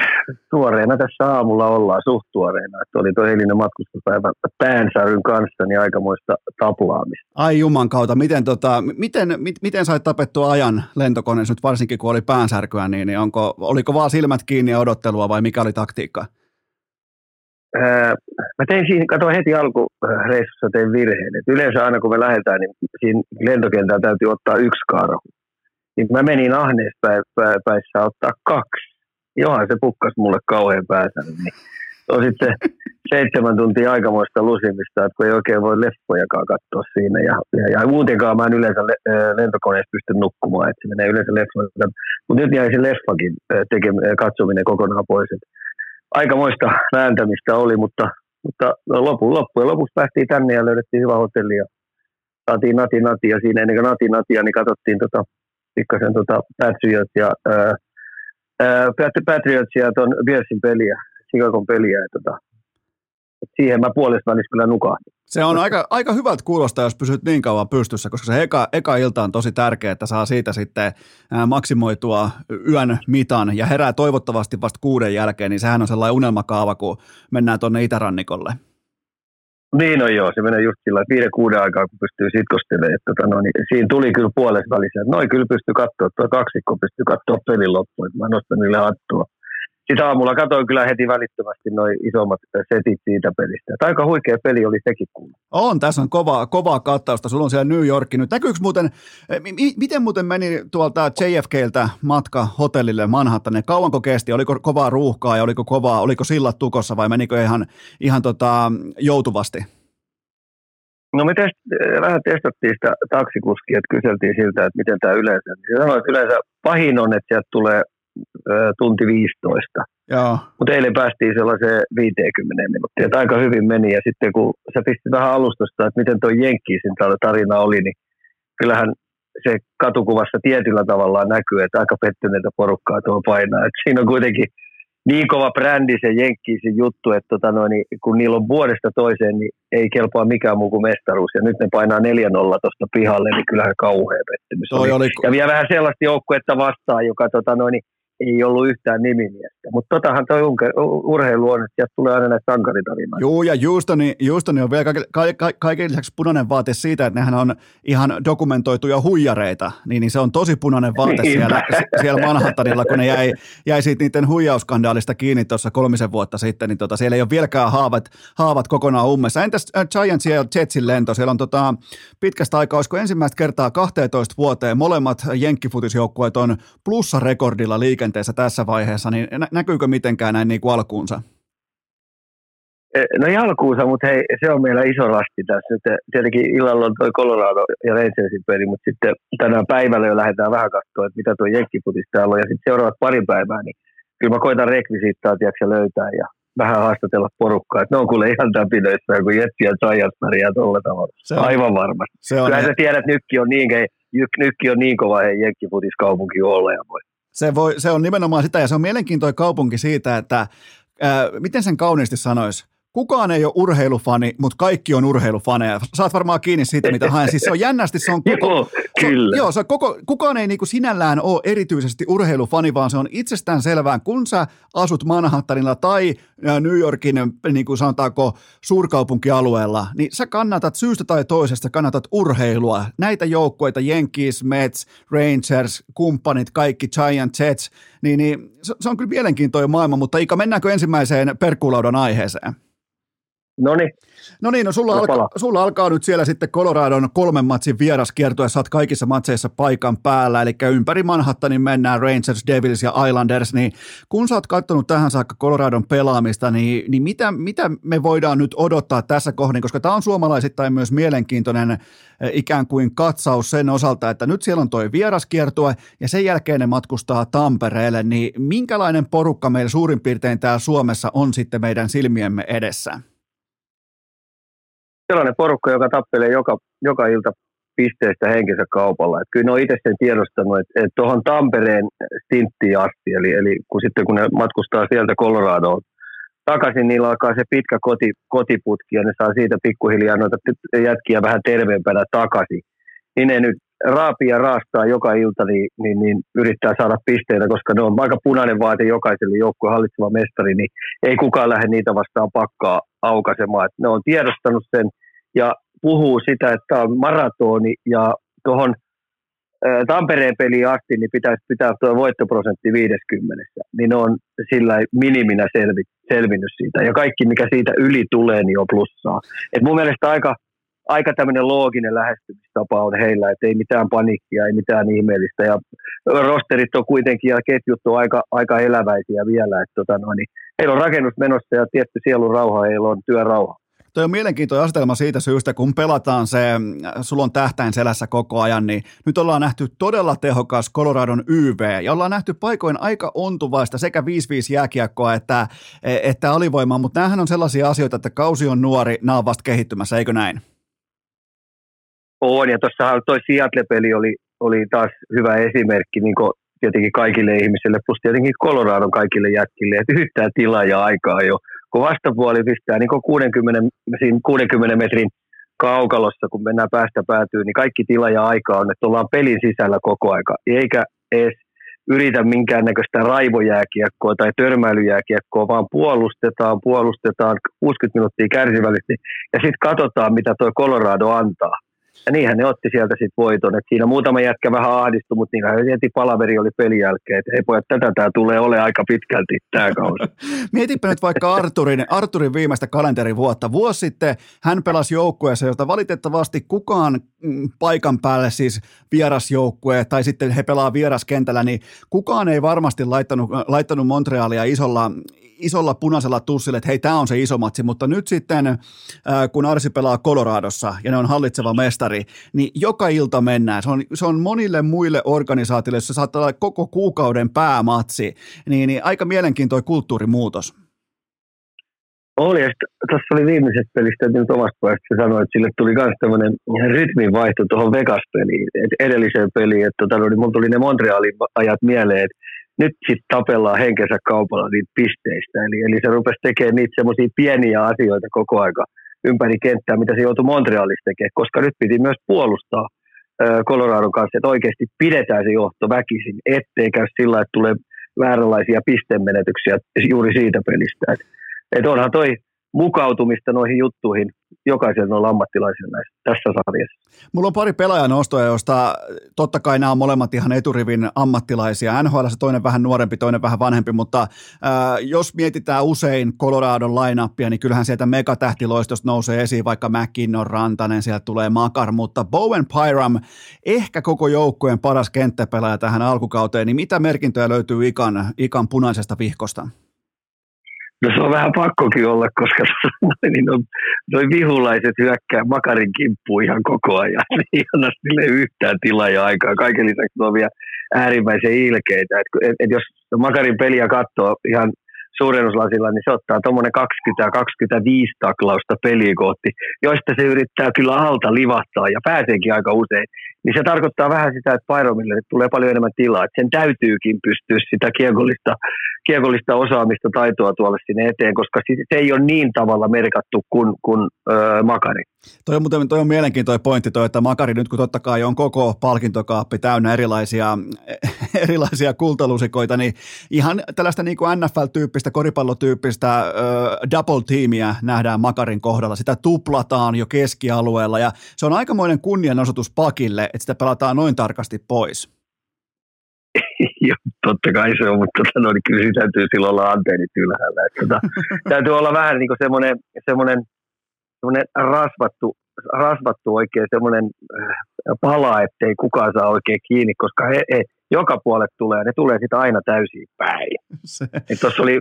Tuoreena tässä aamulla ollaan, suht tuoreena. Että oli tuo eilinen matkustuspäivä päänsäryn kanssa, niin aikamoista taplaamista. Ai juman kautta, miten, tota, miten, mit, miten sait tapettua ajan lentokoneessa nyt varsinkin kun oli päänsärkyä, niin, niin onko, oliko vaan silmät kiinni ja odottelua vai mikä oli taktiikka? Ää, mä tein siihen, katsoin heti alkureissussa tein virheen. Et yleensä aina kun me lähdetään, niin siinä lentokentällä täytyy ottaa yksi karhu. Niin mä menin ahneessa päissä ottaa kaksi johan se pukkas mulle kauhean päässä. Niin on sitten seitsemän tuntia aikamoista lusimista, että kun ei oikein voi leffojakaan katsoa siinä. Ja, ja, ja muutenkaan mä en yleensä le, lentokoneessa pysty nukkumaan, että se menee yleensä leffoja. Mutta nyt jäi se leffakin teke, katsominen kokonaan pois. Et aikamoista vääntämistä oli, mutta, mutta lopun, loppujen lopuksi päästiin tänne ja löydettiin hyvä hotelli ja saatiin Nati ja siinä ennen kuin Nati Natia, niin katsottiin tota, pikkasen tota Patriot ja ää, Patriots ja tuon Bearsin peliä. Chicagon peliä. Ja tota, et siihen mä puolesta välissä kyllä nukahdin. Se on aika, aika hyvältä kuulostaa, jos pysyt niin kauan pystyssä, koska se eka, eka ilta on tosi tärkeä, että saa siitä sitten maksimoitua yön mitan ja herää toivottavasti vasta kuuden jälkeen, niin sehän on sellainen unelmakaava, kun mennään tuonne itärannikolle. Niin on joo, se menee just sillä viiden kuuden aikaa, kun pystyy sitkostelemaan. Että, tota, no, niin, siinä tuli kyllä puolessa välissä, että noin kyllä pystyy katsoa, tuo kaksikko pystyy katsoa pelin loppuun, mä nostan niille hattua sitten aamulla katsoin kyllä heti välittömästi noin isommat setit siitä pelistä. Et aika huikea peli oli sekin kuulla. On, tässä on kovaa, kovaa kattausta. Sulla on siellä New York nyt. Näkyykö muuten, eh, mi- miten muuten meni tuolta JFKltä matka hotellille Manhattan? Kauanko kesti? Oliko kovaa ruuhkaa ja oliko kovaa, oliko sillat tukossa vai menikö ihan, ihan tota, joutuvasti? No me test, eh, vähän testattiin sitä taksikuskia, että kyseltiin siltä, että miten tämä yleensä. Se sanoi, että yleensä pahin on, että sieltä tulee tunti 15. Mutta eilen päästiin sellaiseen 50 minuuttia, että aika hyvin meni. Ja sitten kun sä pistit vähän alustosta, että miten tuo Jenkkiisin tarina oli, niin kyllähän se katukuvassa tietyllä tavalla näkyy, että aika pettyneitä porukkaa tuo painaa. Et siinä on kuitenkin niin kova brändi se Jenkkiisin juttu, että tota noin, niin kun niillä on vuodesta toiseen, niin ei kelpaa mikään muu kuin mestaruus. Ja nyt ne painaa 4-0 tuosta pihalle, niin kyllähän kauhea pettymys oli. oli. Ja vielä vähän sellaista joukkuetta vastaan, joka tota noin, niin ei ollut yhtään nimimiestä. Mutta totahan tuo urheilu on, että sieltä tulee aina näitä sankaritarinoita. Joo, ja Houstoni, Houstoni on vielä kaiken, kaiken, kaiken lisäksi punainen vaate siitä, että nehän on ihan dokumentoituja huijareita, niin, niin se on tosi punainen vaate niin. siellä, siellä Manhattanilla, kun ne jäi, jäi siitä niiden huijauskandaalista kiinni tuossa kolmisen vuotta sitten, niin tota, siellä ei ole vieläkään haavat, haavat kokonaan ummessa. Entäs äh, Giants ja Jetsin lento? Siellä on tota, pitkästä aikaa, olisiko ensimmäistä kertaa 12 vuoteen molemmat jenkkifutisjoukkueet on plussarekordilla liikenteessä liikenteessä tässä vaiheessa, niin näkyykö mitenkään näin niin kuin alkuunsa? Eh, no ei alkuunsa, mutta hei, se on meillä iso lasti tässä. Nyt tietenkin illalla on toi Colorado ja Rangersin peli, mutta sitten tänään päivällä jo lähdetään vähän katsoa, että mitä tuo Jenkkiputis täällä on. Ja sitten seuraavat pari päivää, niin kyllä mä koitan rekvisiittaa tiedätkö, löytää ja vähän haastatella porukkaa. Että ne on kuule ihan täpinöissä, kun Jetsi ja Giants pärjää tuolla tavalla. Se on, Aivan varmasti. Se on Kyllä sä tiedät, että nykki on niin, nykki on niin kova hei, Jenkkiputis kaupunki olla ja voi. Se, voi, se on nimenomaan sitä, ja se on mielenkiintoinen kaupunki siitä, että ää, miten sen kauniisti sanoisi, kukaan ei ole urheilufani, mutta kaikki on urheilufaneja. Saat varmaan kiinni siitä, mitä haen. Siis se on jännästi, se on koko, kyllä. Joo, se koko, kukaan ei niinku sinällään ole erityisesti urheilufani, vaan se on itsestään selvää, kun sä asut Manhattanilla tai New Yorkin, niin kuin sanotaanko, suurkaupunkialueella, niin sä kannatat syystä tai toisesta, kannatat urheilua. Näitä joukkueita, Yankees, Mets, Rangers, kumppanit, kaikki Giant Jets, niin, niin se, se on kyllä mielenkiintoinen maailma, mutta Ika, mennäänkö ensimmäiseen perkkulaudan aiheeseen? No niin. No niin, no sulla, alka, sulla alkaa nyt siellä sitten Coloradon kolmen matsin vieraskierto ja sä oot kaikissa matseissa paikan päällä, eli ympäri Manhattanin mennään Rangers, Devils ja Islanders, niin kun sä oot katsonut tähän saakka Coloradon pelaamista, niin, niin mitä, mitä me voidaan nyt odottaa tässä kohdin, koska tämä on suomalaisittain myös mielenkiintoinen eh, ikään kuin katsaus sen osalta, että nyt siellä on toi vieraskiertue ja sen jälkeen ne matkustaa Tampereelle, niin minkälainen porukka meillä suurin piirtein täällä Suomessa on sitten meidän silmiemme edessä? Sellainen porukka, joka tappelee joka, joka ilta pisteestä henkensä kaupalla. Et kyllä ne on itse sen tiedostanut, että et tuohon Tampereen stinttiin asti, eli, eli kun sitten kun ne matkustaa sieltä Coloradoon takaisin, niillä alkaa se pitkä koti, kotiputki ja ne saa siitä pikkuhiljaa noita jätkiä vähän terveempänä takaisin. Niin ne nyt raapii ja raastaa joka ilta, niin, niin, niin yrittää saada pisteitä, koska ne on aika punainen vaate jokaiselle joukkueen hallitseva mestari, niin ei kukaan lähde niitä vastaan pakkaa aukaisemaan. Et ne on tiedostanut sen ja puhuu sitä, että on maratoni ja tuohon Tampereen peliin asti niin pitäisi pitää tuo voittoprosentti 50. Niin on sillä miniminä selvi, selvinnyt siitä. Ja kaikki, mikä siitä yli tulee, niin on plussaa. Et mun mielestä aika, aika tämmöinen looginen lähestymistapa on heillä, että ei mitään panikkia, ei mitään ihmeellistä. Ja rosterit on kuitenkin ja ketjut on aika, aika eläväisiä vielä. Että tota no, niin heillä on rakennus menossa ja tietty sielun rauha, heillä on työrauha. Tuo on mielenkiintoinen asetelma siitä syystä, kun pelataan se, sulla on tähtäin selässä koko ajan, niin nyt ollaan nähty todella tehokas Coloradon YV, ja ollaan nähty paikoin aika ontuvaista sekä 5-5 jääkiekkoa että, että alivoimaa, mutta näähän on sellaisia asioita, että kausi on nuori, nämä on vasta kehittymässä, eikö näin? On, ja tuossa toi Seattle-peli oli, oli taas hyvä esimerkki, niin tietenkin kaikille ihmisille, plus tietenkin Coloradon kaikille jätkille, että yhtään tilaa ja aikaa jo. Kun vastapuoli pistää niin 60, 60 metrin kaukalossa, kun mennään päästä päätyy, niin kaikki tila ja aika on, että ollaan pelin sisällä koko aika, eikä edes yritä minkäännäköistä raivojääkiekkoa tai törmäilyjääkiekkoa, vaan puolustetaan, puolustetaan 60 minuuttia kärsivällisesti ja sitten katsotaan, mitä tuo Colorado antaa. Ja niinhän ne otti sieltä sitten voiton. Et siinä muutama jätkä vähän ahdistui, mutta niin heti palaveri oli pelin jälkeen, että hei pojat, tätä tämä tulee ole aika pitkälti tämä kausi. Mietipä nyt vaikka Arturin, Arturin viimeistä kalenterivuotta. Vuosi sitten hän pelasi joukkueessa, jota valitettavasti kukaan mm, paikan päälle, siis vierasjoukkue, tai sitten he pelaa vieraskentällä, niin kukaan ei varmasti laittanut, laittanut Montrealia isolla, isolla punaisella tussilla, että hei, tämä on se iso matsi, mutta nyt sitten, äh, kun Arsi pelaa Coloradossa ja ne on hallitseva mestari, niin joka ilta mennään. Se on, se on monille muille organisaatioille, se saattaa olla koko kuukauden päämatsi, niin, niin aika mielenkiintoinen kulttuurimuutos. Oli, tuossa oli viimeisestä pelistä, nyt omasta puolesta sanoi, että sille tuli myös tämmöinen rytminvaihto tuohon Vegas-peliin, edelliseen peliin, että tota, niin mulla tuli ne Montrealin ajat mieleen, että nyt sitten tapellaan henkensä kaupalla niitä pisteistä. Eli, eli se rupesi tekemään niitä semmoisia pieniä asioita koko aika ympäri kenttää, mitä se joutui Montrealissa tekemään, koska nyt piti myös puolustaa Coloradon kanssa, että oikeasti pidetään se johto väkisin, ettei käy sillä, että tulee vääränlaisia pistemenetyksiä juuri siitä pelistä. Et, et onhan toi mukautumista noihin juttuihin jokaisella noilla ammattilaisilla näissä, tässä sarjassa. Mulla on pari pelaajan josta totta kai nämä on molemmat ihan eturivin ammattilaisia. NHL toinen vähän nuorempi, toinen vähän vanhempi, mutta äh, jos mietitään usein Coloradon lainappia, niin kyllähän sieltä megatähtiloistosta nousee esiin vaikka McKinnon, Rantanen, sieltä tulee Makar, mutta Bowen Pyram, ehkä koko joukkueen paras kenttäpelaaja tähän alkukauteen, niin mitä merkintöjä löytyy Ikan, Ikan punaisesta vihkosta? No se on vähän pakkokin olla, koska niin on, noi vihulaiset hyökkää makarin kimppuun ihan koko ajan. Ei anna sille yhtään tilaa ja aikaa. Kaiken lisäksi on vielä äärimmäisen ilkeitä. Et, et, et jos makarin peliä katsoo ihan suurennuslasilla, niin se ottaa tuommoinen 20-25 taklausta peliä kohti, joista se yrittää kyllä alta livahtaa ja pääseekin aika usein. Niin se tarkoittaa vähän sitä, että Pyromille tulee paljon enemmän tilaa, että sen täytyykin pystyä sitä kiekollista, kiekollista osaamista, taitoa tuolla sinne eteen, koska se ei ole niin tavalla merkattu kuin, kuin öö, Makari. Toi on, muuten, toi on mielenkiintoinen pointti toi, että Makari nyt kun totta kai on koko palkintokaappi täynnä erilaisia, erilaisia kultalusikoita, niin ihan tällaista niin kuin NFL-tyyppistä, koripallotyyppistä äh, double-tiimiä nähdään Makarin kohdalla. Sitä tuplataan jo keskialueella ja se on aikamoinen kunnianosoitus pakille, että sitä pelataan noin tarkasti pois. Joo, totta kai se on, mutta tota, no, niin kyllä siinä täytyy silloin olla antennit ylhäällä. Että, tota, täytyy olla vähän niin kuin semmoinen, semmoinen semmoinen rasvattu, rasvattu oikein semmoinen äh, pala, ettei kukaan saa oikein kiinni, koska he, he joka puolet tulee, ne tulee sitä aina täysin päin. Se. Tuossa oli,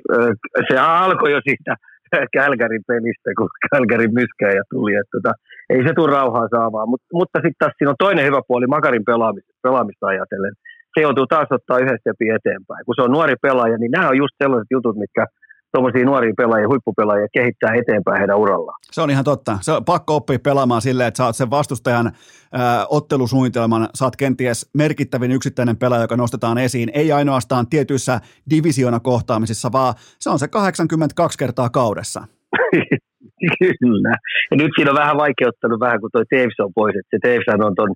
se alkoi jo siitä Kälkärin pelistä, kun Kälkärin myskäjä tuli, että tota, ei se tule rauhaa saavaa, Mut, mutta sitten taas siinä on toinen hyvä puoli Makarin pelaamista, pelaamista ajatellen. Se joutuu taas ottaa yhdessä eteenpäin. Kun se on nuori pelaaja, niin nämä on just sellaiset jutut, mitkä tuommoisia nuoria pelaajia, huippupelaajia kehittää eteenpäin heidän urallaan. Se on ihan totta. Se on pakko oppia pelaamaan silleen, että saat sen vastustajan ää, ottelusuunnitelman, saat kenties merkittävin yksittäinen pelaaja, joka nostetaan esiin, ei ainoastaan tietyissä divisiona kohtaamisissa, vaan se on se 82 kertaa kaudessa. Kyllä. Ja nyt siinä on vähän vaikeuttanut vähän, kun toi Taves on pois, että se Taves on ton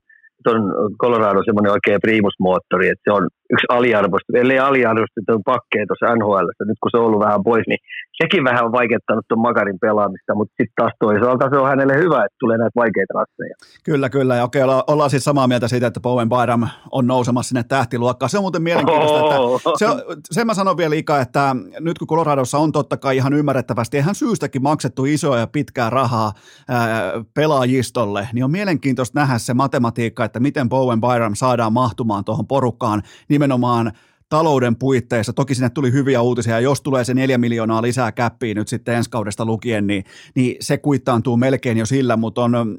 on Colorado semmoinen oikein primusmoottori, että se on yksi aliarvostettu, ellei aliarvostettu pakkeja tuossa NHL, nyt kun se on ollut vähän pois, niin sekin vähän on vaikeuttanut tuon Makarin pelaamista, mutta sitten taas toisaalta se on hänelle hyvä, että tulee näitä vaikeita ratseja. Kyllä, kyllä, ja okei, olla, ollaan siis samaa mieltä siitä, että Bowen Byram on nousemassa sinne tähtiluokkaan. Se on muuten mielenkiintoista, että se, sen mä sanon vielä Ika, että nyt kun Coloradossa on totta kai ihan ymmärrettävästi, ihan syystäkin maksettu isoa ja pitkää rahaa ää, pelaajistolle, niin on mielenkiintoista nähdä se matematiikka, että miten Bowen Byram saadaan mahtumaan tuohon porukkaan nimenomaan talouden puitteissa. Toki sinne tuli hyviä uutisia, jos tulee se neljä miljoonaa lisää käppiä nyt sitten ensi kaudesta lukien, niin, niin se kuittaantuu melkein jo sillä, mutta on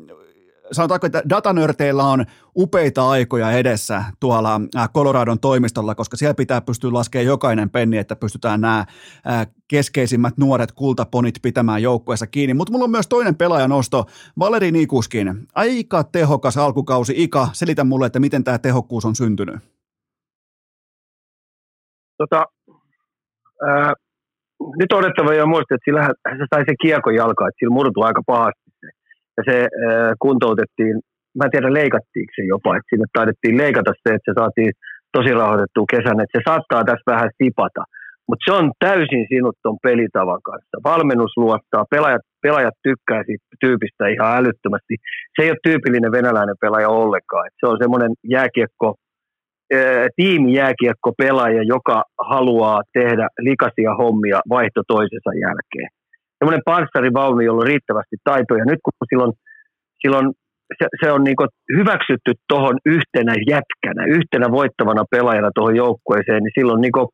sanotaanko, että datanörteillä on upeita aikoja edessä tuolla äh, Coloradon toimistolla, koska siellä pitää pystyä laskemaan jokainen penni, että pystytään nämä äh, keskeisimmät nuoret kultaponit pitämään joukkueessa kiinni. Mutta mulla on myös toinen pelaajanosto, Valeri Nikuskin. Aika tehokas alkukausi. Ika, selitä mulle, että miten tämä tehokkuus on syntynyt. tota, ää, nyt odottava jo muista, että sillä se sai se kiekon jalka, että sillä murtui aika pahasti. Ja se ää, kuntoutettiin, mä en tiedä leikattiinko se jopa, että sinne taidettiin leikata se, että se saatiin tosi rauhoitettua kesän, että se saattaa tässä vähän sipata. Mutta se on täysin sinut ton pelitavan kanssa. Valmennus luottaa, pelaajat, pelaajat tykkää siitä tyypistä ihan älyttömästi. Se ei ole tyypillinen venäläinen pelaaja ollenkaan. Et se on semmoinen jääkiekko, tiimijääkiekko pelaaja, joka haluaa tehdä likaisia hommia vaihto toisensa jälkeen. Semmoinen panssarivaunu, jolla on riittävästi taitoja. Nyt kun silloin, silloin se, se on niin hyväksytty tuohon yhtenä jätkänä, yhtenä voittavana pelaajana tuohon joukkueeseen, niin silloin niin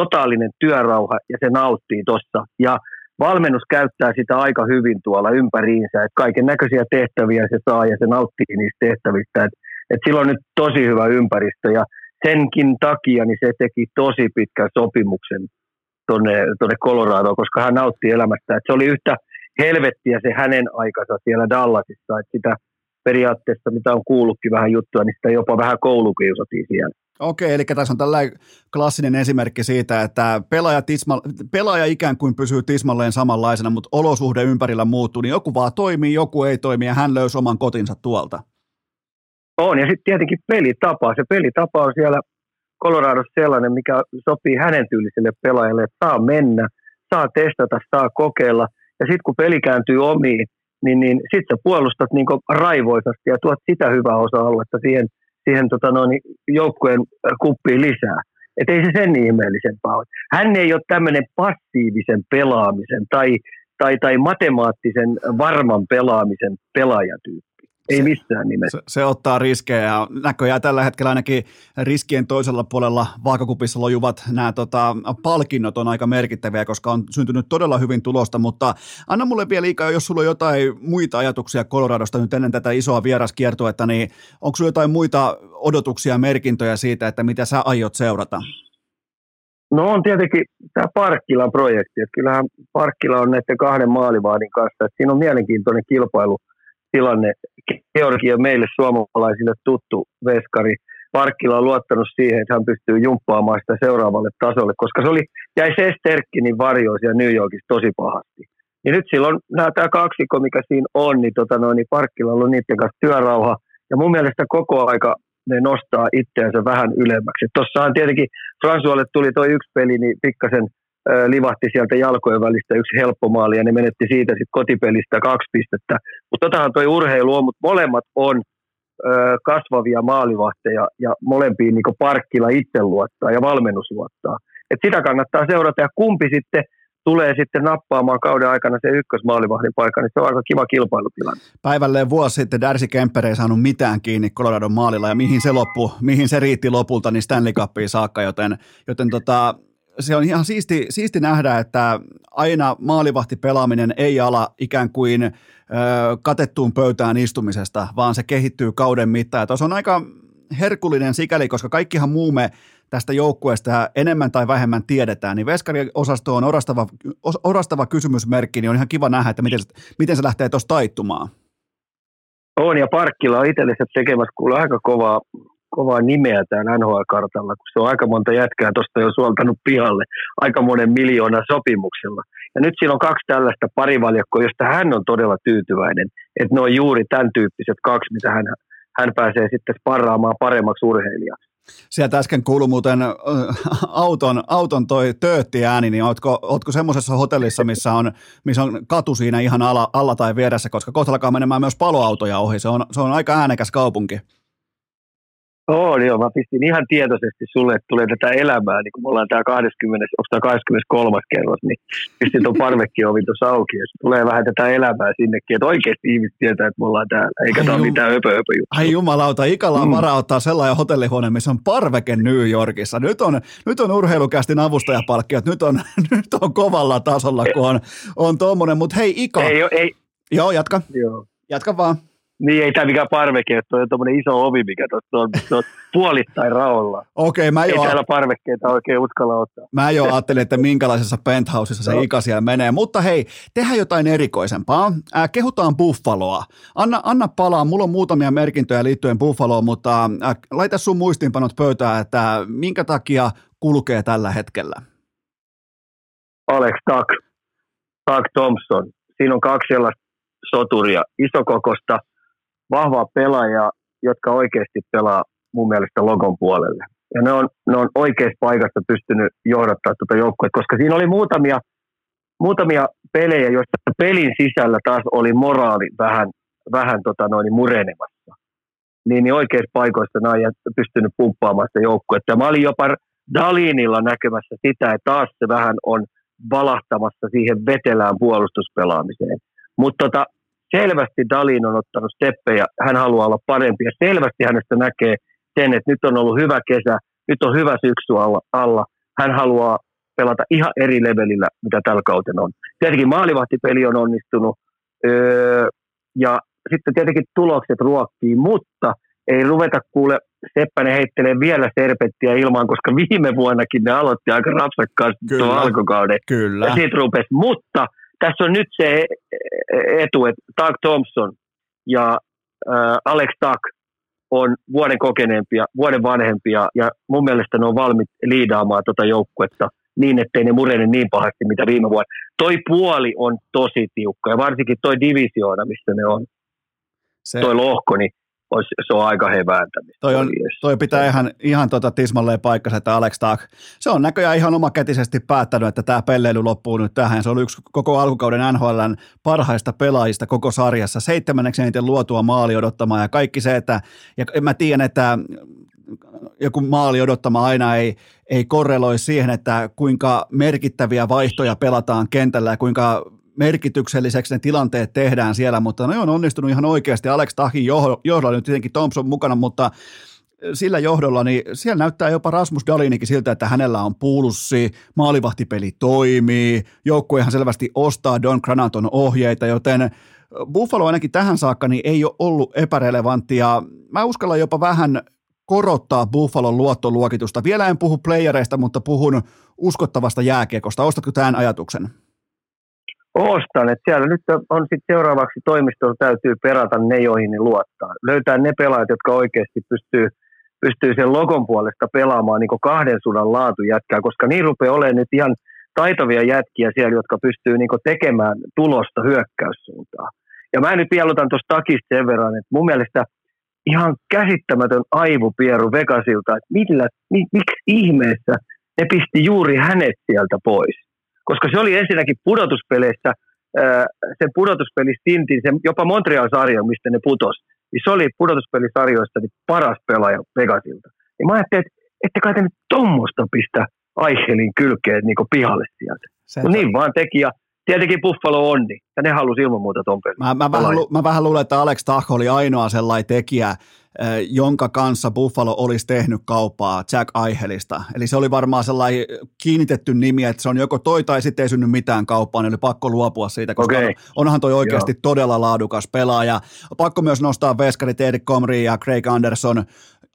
totaalinen työrauha ja se nauttii tuossa. Ja valmennus käyttää sitä aika hyvin tuolla ympäriinsä, että kaiken näköisiä tehtäviä se saa ja se nauttii niistä tehtävistä. Että et sillä on nyt tosi hyvä ympäristö ja senkin takia niin se teki tosi pitkän sopimuksen tuonne tonne Coloradoon, koska hän nautti elämästä. Et se oli yhtä helvettiä se hänen aikansa siellä Dallasissa, että sitä periaatteessa, mitä on kuullutkin vähän juttua, niin sitä jopa vähän koulukiusatiin siellä. Okei, eli tässä on tällainen klassinen esimerkki siitä, että pelaaja, tisma, pelaaja ikään kuin pysyy tismalleen samanlaisena, mutta olosuhde ympärillä muuttuu, niin joku vaan toimii, joku ei toimi ja hän löysi oman kotinsa tuolta. On, ja sitten tietenkin pelitapa. Se pelitapa on siellä Coloradossa sellainen, mikä sopii hänen tyyliselle pelaajalle, että saa mennä, saa testata, saa kokeilla. Ja sitten kun peli kääntyy omiin, niin, niin sitten sä puolustat niin raivoisasti ja tuot sitä hyvää osa-aluetta siihen, siihen tota noin, joukkueen kuppiin lisää. Että ei se sen ihmeellisempää ole. Hän ei ole tämmöinen passiivisen pelaamisen tai, tai, tai matemaattisen varman pelaamisen pelaajatyyppi. Ei missään nimessä. Se, se ottaa riskejä ja näköjään tällä hetkellä ainakin riskien toisella puolella vaakakupissa lojuvat nämä tota, palkinnot on aika merkittäviä, koska on syntynyt todella hyvin tulosta, mutta anna mulle vielä liikaa, jos sulla on jotain muita ajatuksia Coloradosta nyt ennen tätä isoa vieraskiertuetta, niin onko sulla jotain muita odotuksia ja merkintöjä siitä, että mitä sä aiot seurata? No on tietenkin tämä Parkkilan projekti, että kyllähän Parkkila on näiden kahden maalivaadin kanssa, että siinä on mielenkiintoinen kilpailu – tilanne. Georgi on meille suomalaisille tuttu veskari. Parkkila on luottanut siihen, että hän pystyy jumppaamaan sitä seuraavalle tasolle, koska se oli, jäi Sesterkkinin varjo siellä New Yorkissa tosi pahasti. Ja nyt silloin nämä, tämä kaksikko, mikä siinä on, niin, tota noin, niin Parkkila on niiden kanssa työrauha. Ja mun mielestä koko aika ne nostaa itseänsä vähän ylemmäksi. Tuossahan tietenkin Fransualle tuli tuo yksi peli, niin pikkasen livahti sieltä jalkojen välistä yksi helppo maali ja ne menetti siitä sitten kotipelistä kaksi pistettä. Mutta totahan toi urheilu on, mutta molemmat on kasvavia maalivahteja ja molempiin niin Parkkila itse luottaa ja valmennus luottaa. Et sitä kannattaa seurata ja kumpi sitten tulee sitten nappaamaan kauden aikana se ykkösmaalivahdin paikka, niin se on aika kiva kilpailutilanne. Päivälleen vuosi sitten Darcy Kemper ei saanut mitään kiinni Coloradon maalilla ja mihin se loppu, mihin se riitti lopulta, niin Stanley Cupiin saakka, joten, joten tota, se on ihan siisti, siisti nähdä, että aina maalivahti pelaaminen ei ala ikään kuin ö, katettuun pöytään istumisesta, vaan se kehittyy kauden mittaan. Ja on aika herkullinen sikäli, koska kaikkihan muu me tästä joukkueesta enemmän tai vähemmän tiedetään, niin veskariosasto on orastava, orastava kysymysmerkki, niin on ihan kiva nähdä, että miten, miten se lähtee tuosta taittumaan. On, ja Parkkila on itsellensä tekemässä kuule aika kovaa kovaa nimeä täällä NHL-kartalla, kun se on aika monta jätkää tuosta jo suoltanut pihalle aika monen miljoona sopimuksella. Ja nyt siinä on kaksi tällaista parivaljakkoa, josta hän on todella tyytyväinen, että ne on juuri tämän tyyppiset kaksi, mitä hän, hän pääsee sitten sparraamaan paremmaksi urheilijaksi. Sieltä äsken kuului muuten auton, auton toi töötti ääni, niin ootko, ootko semmoisessa hotellissa, missä on, missä on katu siinä ihan alla, alla tai vieressä, koska kohta alkaa menemään myös paloautoja ohi, se on, se on aika äänekäs kaupunki. Oo, joo, mä pistin ihan tietoisesti sulle, että tulee tätä elämää, niin kun me ollaan tää 20, onko tämä 23. kerros, niin pistin tuon parvekkiovi tuossa auki, ja tulee vähän tätä elämää sinnekin, että oikeasti ihmiset tietää, että me ollaan täällä, eikä tämä ole mitään öpö, öpö juttu. Ai jumalauta, Ikalla on mm. varaa ottaa sellainen hotellihuone, missä on parveke New Yorkissa. Nyt on, nyt on urheilukästin avustajapalkkio, nyt on, nyt on kovalla tasolla, kun on, on tuommoinen, mutta hei Ika. Ei, ei. Joo, jatka. Joo. Jatka vaan. Niin ei tämä mikään parveke, että on tuommoinen iso ovi, mikä tuossa on, on puolittain raolla. Okei, mä Ei jo, täällä parvekkeita oikein uskalla ottaa. mä jo ajattelin, että minkälaisessa penthouseissa se. Ika siellä menee. Mutta hei, tehdään jotain erikoisempaa. Äh, kehutaan Buffaloa. Anna, anna palaa, mulla on muutamia merkintöjä liittyen Buffaloon, mutta äh, laita sun muistiinpanot pöytään, että minkä takia kulkee tällä hetkellä. Alex Tuck, Tuck Thompson. Siinä on kaksi sellaista soturia, isokokosta, vahvaa pelaajaa, jotka oikeasti pelaa mun mielestä logon puolelle. Ja ne on, ne on oikeassa paikassa pystynyt johdattaa tuota joukkuetta, koska siinä oli muutamia, muutamia pelejä, joissa pelin sisällä taas oli moraali vähän, vähän tota noin murenemassa. Niin, niin oikeissa paikoissa nämä on pystynyt pumppaamaan sitä joukkuetta. Ja mä olin jopa Dalinilla näkemässä sitä, että taas se vähän on valahtamassa siihen vetelään puolustuspelaamiseen. Mutta tota, selvästi Dalin on ottanut steppejä, hän haluaa olla parempi ja selvästi hänestä näkee sen, että nyt on ollut hyvä kesä, nyt on hyvä syksy alla, alla. hän haluaa pelata ihan eri levelillä, mitä tällä kauten on. Tietenkin maalivahtipeli on onnistunut öö, ja sitten tietenkin tulokset ruokkii, mutta ei ruveta kuule Seppänen heittelee vielä serpettiä ilmaan, koska viime vuonnakin ne aloitti aika rapsakkaasti Kyllä. tuon alkukauden. Kyllä. Ja siitä rupesi. Mutta tässä on nyt se etu, että Doug Thompson ja äh, Alex Tuck on vuoden kokeneempia, vuoden vanhempia ja mun mielestä ne on valmiit liidaamaan tuota joukkuetta niin, ettei ne murene niin pahasti, mitä viime vuonna. Toi puoli on tosi tiukka ja varsinkin toi divisioona, missä ne on, Se, toi lohko, niin olisi, se on aika hevääntämistä. Toi, on, toi pitää ihan, ihan tota tismalleen paikkansa, että Alex Tuck, se on näköjään ihan omakätisesti päättänyt, että tämä pelleily loppuu nyt tähän. Se on yksi koko alkukauden NHLn parhaista pelaajista koko sarjassa, seitsemänneksi eniten luotua maali odottamaan ja kaikki se, että, ja mä tiedän, että joku maali odottama aina ei, ei korreloi siihen, että kuinka merkittäviä vaihtoja pelataan kentällä ja kuinka merkitykselliseksi ne tilanteet tehdään siellä, mutta ne on onnistunut ihan oikeasti. Alex Tahin johdolla nyt tietenkin Thompson mukana, mutta sillä johdolla, niin siellä näyttää jopa Rasmus Dalinikin siltä, että hänellä on pulssi, maalivahtipeli toimii, joukkue ihan selvästi ostaa Don Granaton ohjeita, joten Buffalo ainakin tähän saakka niin ei ole ollut epärelevanttia. Mä uskallan jopa vähän korottaa Buffalon luottoluokitusta. Vielä en puhu playereista, mutta puhun uskottavasta jääkiekosta. Ostatko tämän ajatuksen? Ostan, että siellä nyt on sitten seuraavaksi toimistolla täytyy perata ne, joihin ne luottaa. Löytää ne pelaajat, jotka oikeasti pystyy, pystyy sen logon puolesta pelaamaan niin kahden sudan laatujätkää, koska niin rupeaa olemaan nyt ihan taitavia jätkiä siellä, jotka pystyy niin tekemään tulosta hyökkäyssuuntaan. Ja mä nyt vielä otan tuosta takista sen verran, että mun mielestä ihan käsittämätön aivopieru Vegasilta, että millä, mi, miksi ihmeessä ne pisti juuri hänet sieltä pois koska se oli ensinnäkin pudotuspeleissä, sen pudotuspelistintin, sen jopa Montreal-sarja, mistä ne putos, niin se oli pudotuspelisarjoista niin paras pelaaja Vegasilta. Ja mä ajattelin, että ette kai te nyt tuommoista pistä Aichelin kylkeen niin pihalle sieltä. No niin vaan teki, ja tietenkin Buffalo onni, ja ne halusi ilman muuta ton pelin. Mä, mä, vähän, mä vähän luulen, että Alex Tah oli ainoa sellainen tekijä, jonka kanssa Buffalo olisi tehnyt kauppaa Jack Aihelista. Eli se oli varmaan sellainen kiinnitetty nimi, että se on joko toi tai sitten ei synny mitään kauppaa, niin oli pakko luopua siitä, koska okay. onhan toi oikeasti Joo. todella laadukas pelaaja. Pakko myös nostaa veskarit Erik Comrie ja Craig Anderson,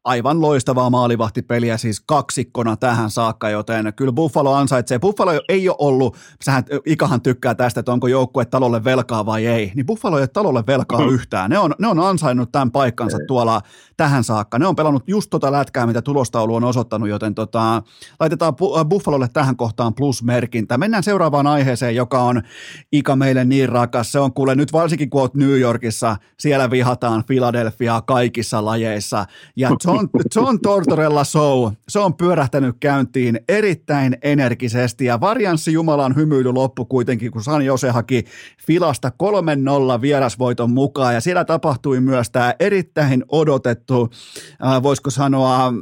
aivan loistavaa maalivahtipeliä siis kaksikkona tähän saakka, joten kyllä Buffalo ansaitsee. Buffalo ei ole ollut, sähän Ikahan tykkää tästä, että onko joukkue talolle velkaa vai ei, niin Buffalo ei ole talolle velkaa yhtään. Ne on, ne on ansainnut tämän paikkansa tuolla tähän saakka. Ne on pelannut just tota lätkää, mitä tulostaulu on osoittanut, joten tota, laitetaan Buffalolle tähän kohtaan plusmerkintä. Mennään seuraavaan aiheeseen, joka on Ika meille niin rakas. Se on kuule nyt varsinkin kun oot New Yorkissa, siellä vihataan Philadelphiaa kaikissa lajeissa. Ja John, John Tortorella Show, se on pyörähtänyt käyntiin erittäin energisesti ja varianssi Jumalan hymyily loppu kuitenkin, kun San Jose haki Filasta 3-0 vierasvoiton mukaan. Ja siellä tapahtui myös tämä erittäin odotettu, äh, voisiko sanoa,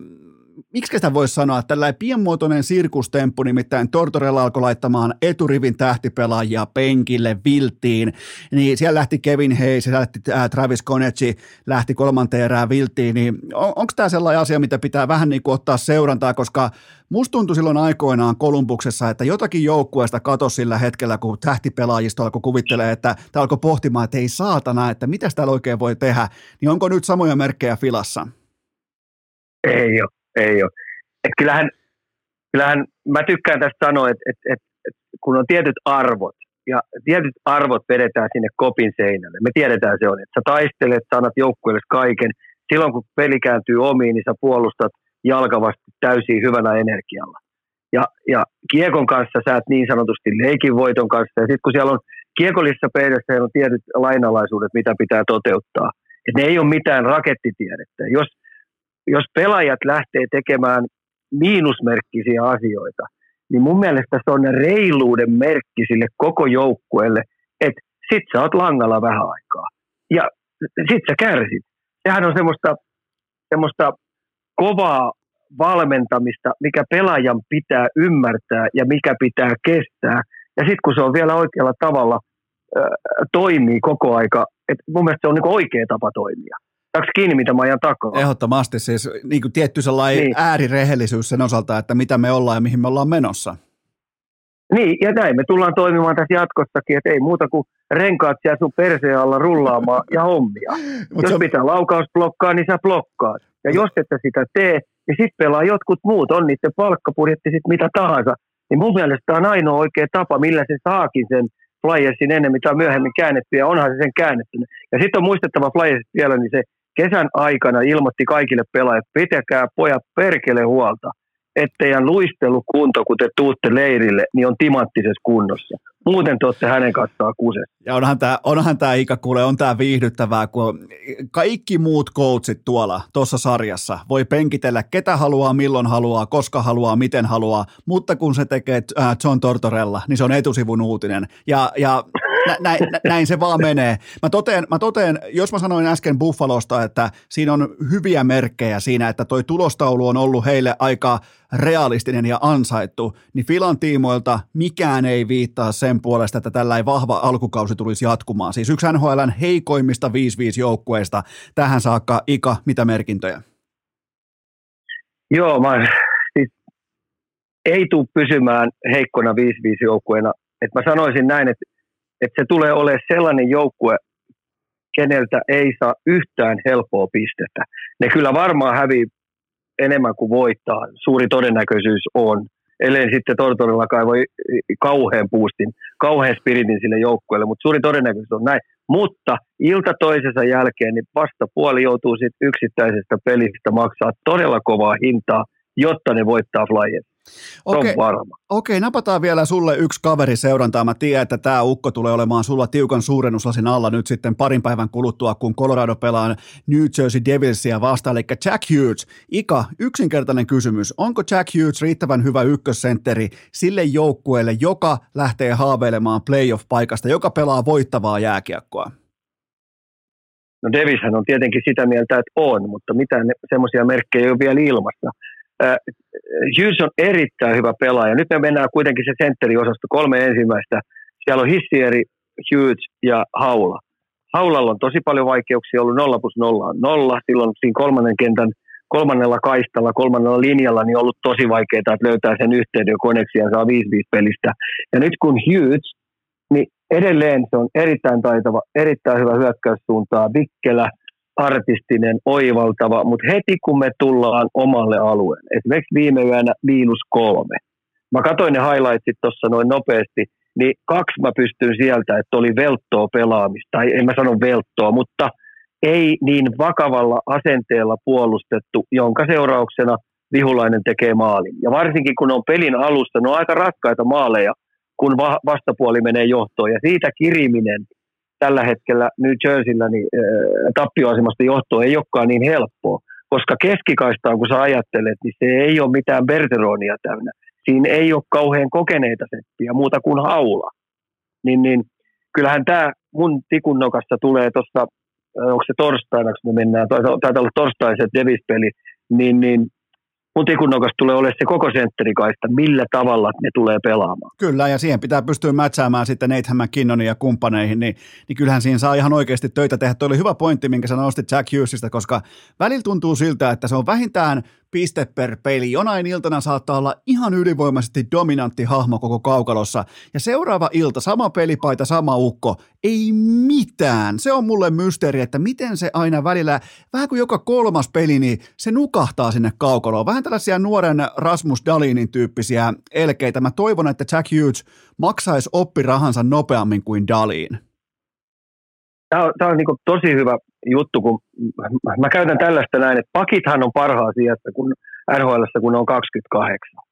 miksi sitä voisi sanoa, tällainen pienmuotoinen sirkustemppu, nimittäin Tortorella alkoi laittamaan eturivin tähtipelaajia penkille, vilttiin, niin siellä lähti Kevin Hayes, siellä lähti äh, Travis Konecci, lähti kolmanteen erään vilttiin, niin on, onko tämä sellainen asia, mitä pitää vähän niin kuin ottaa seurantaa, koska musta tuntui silloin aikoinaan Kolumbuksessa, että jotakin joukkueesta katosi sillä hetkellä, kun tähtipelaajista alkoi kuvittelee, että tämä alkoi pohtimaan, että ei saatana, että mitä täällä oikein voi tehdä, niin onko nyt samoja merkkejä filassa? Ei ole ei ole. Et kyllähän, kyllähän mä tykkään tästä sanoa, että et, et, et, kun on tietyt arvot, ja tietyt arvot vedetään sinne kopin seinälle. Me tiedetään se on, että sä taistelet, sanat joukkueelle kaiken. Silloin kun peli kääntyy omiin, niin sä puolustat jalkavasti täysin hyvällä energialla. Ja, ja kiekon kanssa sä et niin sanotusti leikin voiton kanssa. Ja sitten kun siellä on kiekollisessa pöydässä on tietyt lainalaisuudet, mitä pitää toteuttaa. Et ne ei ole mitään rakettitiedettä. Jos, jos pelaajat lähtee tekemään miinusmerkkisiä asioita, niin mun mielestä se on reiluuden merkki sille koko joukkueelle, että sit sä oot langalla vähän aikaa. Ja sit sä kärsit. Sehän on semmoista, semmoista kovaa valmentamista, mikä pelaajan pitää ymmärtää ja mikä pitää kestää. Ja sitten kun se on vielä oikealla tavalla, toimii koko aika, että mun mielestä se on niin oikea tapa toimia. Saanko kiinni, mitä mä ajan takaa? Ehdottomasti siis niin kuin tietty sellainen niin. äärirehellisyys sen osalta, että mitä me ollaan ja mihin me ollaan menossa. Niin, ja näin me tullaan toimimaan tässä jatkossakin, että ei muuta kuin renkaat siellä sun perseen alla rullaamaan ja hommia. Mut jos se... pitää laukaus blokkaa, niin sä blokkaat. Ja jos et sitä tee, niin sitten pelaa jotkut muut, on niiden palkkapudjetti sitten mitä tahansa. Niin mun mielestä tämä on ainoa oikea tapa, millä se saakin sen Flyersin ennen, mitä on myöhemmin käännetty, ja onhan se sen käännetty. Ja sitten on muistettava Flyersit vielä, niin se kesän aikana ilmoitti kaikille pelaajille, pitäkää pojat perkele huolta, etteidän luistelukunto, kun te tuutte leirille, niin on timanttisessa kunnossa. Muuten te olette hänen kanssaan kusessa. Ja onhan tämä, onhan tämä Ika, kuule, on tämä viihdyttävää, kun kaikki muut coachit tuolla tuossa sarjassa voi penkitellä ketä haluaa, milloin haluaa, koska haluaa, miten haluaa, mutta kun se tekee äh, John Tortorella, niin se on etusivun uutinen. Ja, ja nä, näin, näin se vaan menee. Mä toteen, mä toteen, jos mä sanoin äsken Buffalosta, että siinä on hyviä merkkejä siinä, että toi tulostaulu on ollut heille aika realistinen ja ansaittu, niin Filan tiimoilta mikään ei viittaa sen puolesta, että tällainen vahva alkukausi tulisi jatkumaan. Siis yksi NHLn heikoimmista 5-5 joukkueista tähän saakka. Ika, mitä merkintöjä? Joo, mä, siis ei tule pysymään heikkona 5-5 joukkueena. Et mä sanoisin näin, että että se tulee olemaan sellainen joukkue, keneltä ei saa yhtään helppoa pistettä. Ne kyllä varmaan hävii enemmän kuin voittaa, suuri todennäköisyys on. Ellei sitten Tortorella kaivoi kauhean puustin, kauhean spiritin sille joukkueelle, mutta suuri todennäköisyys on näin. Mutta ilta toisensa jälkeen niin vastapuoli joutuu sitten yksittäisestä pelistä maksaa todella kovaa hintaa, jotta ne voittaa Flyers. Okei, okei, napataan vielä sulle yksi kaveri seurantaa. Mä tiedän, että tämä ukko tulee olemaan sulla tiukan suurennuslasin alla nyt sitten parin päivän kuluttua, kun Colorado pelaa New Jersey Devilsia vastaan, eli Jack Hughes. Ika, yksinkertainen kysymys. Onko Jack Hughes riittävän hyvä ykkössentteri sille joukkueelle, joka lähtee haaveilemaan playoff-paikasta, joka pelaa voittavaa jääkiekkoa? No Davishän on tietenkin sitä mieltä, että on, mutta mitään semmoisia merkkejä ei ole vielä ilmassa. Hughes on erittäin hyvä pelaaja. Nyt me mennään kuitenkin se sentteriosasto kolme ensimmäistä. Siellä on Hissieri, Hughes ja Haula. Haulalla on tosi paljon vaikeuksia ollut 0 plus 0 on 0. Silloin siinä kolmannen kentän kolmannella kaistalla, kolmannella linjalla niin on ollut tosi vaikeaa, että löytää sen yhteyden koneksi saa 5-5 pelistä. Ja nyt kun Hughes, niin edelleen se on erittäin taitava, erittäin hyvä hyökkäyssuuntaa. Vikkelä, artistinen, oivaltava, mutta heti kun me tullaan omalle alueelle, esimerkiksi viime yönä miinus kolme, mä katsoin ne highlightsit tuossa noin nopeasti, niin kaksi mä pystyn sieltä, että oli velttoa pelaamista, tai en mä sano velttoa, mutta ei niin vakavalla asenteella puolustettu, jonka seurauksena vihulainen tekee maalin. Ja varsinkin kun on pelin alusta, ne on aika rakkaita maaleja, kun vastapuoli menee johtoon. Ja siitä kiriminen – tällä hetkellä New Jerseyllä niin, tappioasemasta johtoa ei olekaan niin helppoa, koska keskikaistaan kun sä ajattelet, niin se ei ole mitään Berteronia täynnä. Siinä ei ole kauhean kokeneita seppiä, muuta kuin haula. Niin, niin kyllähän tämä mun tikunnokassa tulee tuossa, onko se torstaina, kun me mennään, taitaa olla torstaiset Devis-peli, niin, niin mun tikunnokas tulee olemaan se koko sentterikaista, millä tavalla ne tulee pelaamaan. Kyllä, ja siihen pitää pystyä mätsäämään sitten Nathan McKinnonin ja kumppaneihin, niin, niin kyllähän siinä saa ihan oikeasti töitä tehdä. Tuo oli hyvä pointti, minkä sä nostit Jack Hughesista, koska välillä tuntuu siltä, että se on vähintään piste per peli. Jonain iltana saattaa olla ihan ylivoimaisesti dominantti hahmo koko kaukalossa. Ja seuraava ilta, sama pelipaita, sama ukko, ei mitään. Se on mulle mysteeri, että miten se aina välillä, vähän kuin joka kolmas peli, niin se nukahtaa sinne kaukaloon. Vähän tällaisia nuoren Rasmus Dalinin tyyppisiä elkeitä. Mä toivon, että Jack Hughes maksaisi oppirahansa nopeammin kuin Dalin. Tämä on, tämä on niin tosi hyvä juttu, kun mä käytän tällaista näin, että pakithan on parhaa sijassa kun NHL, kun on 28.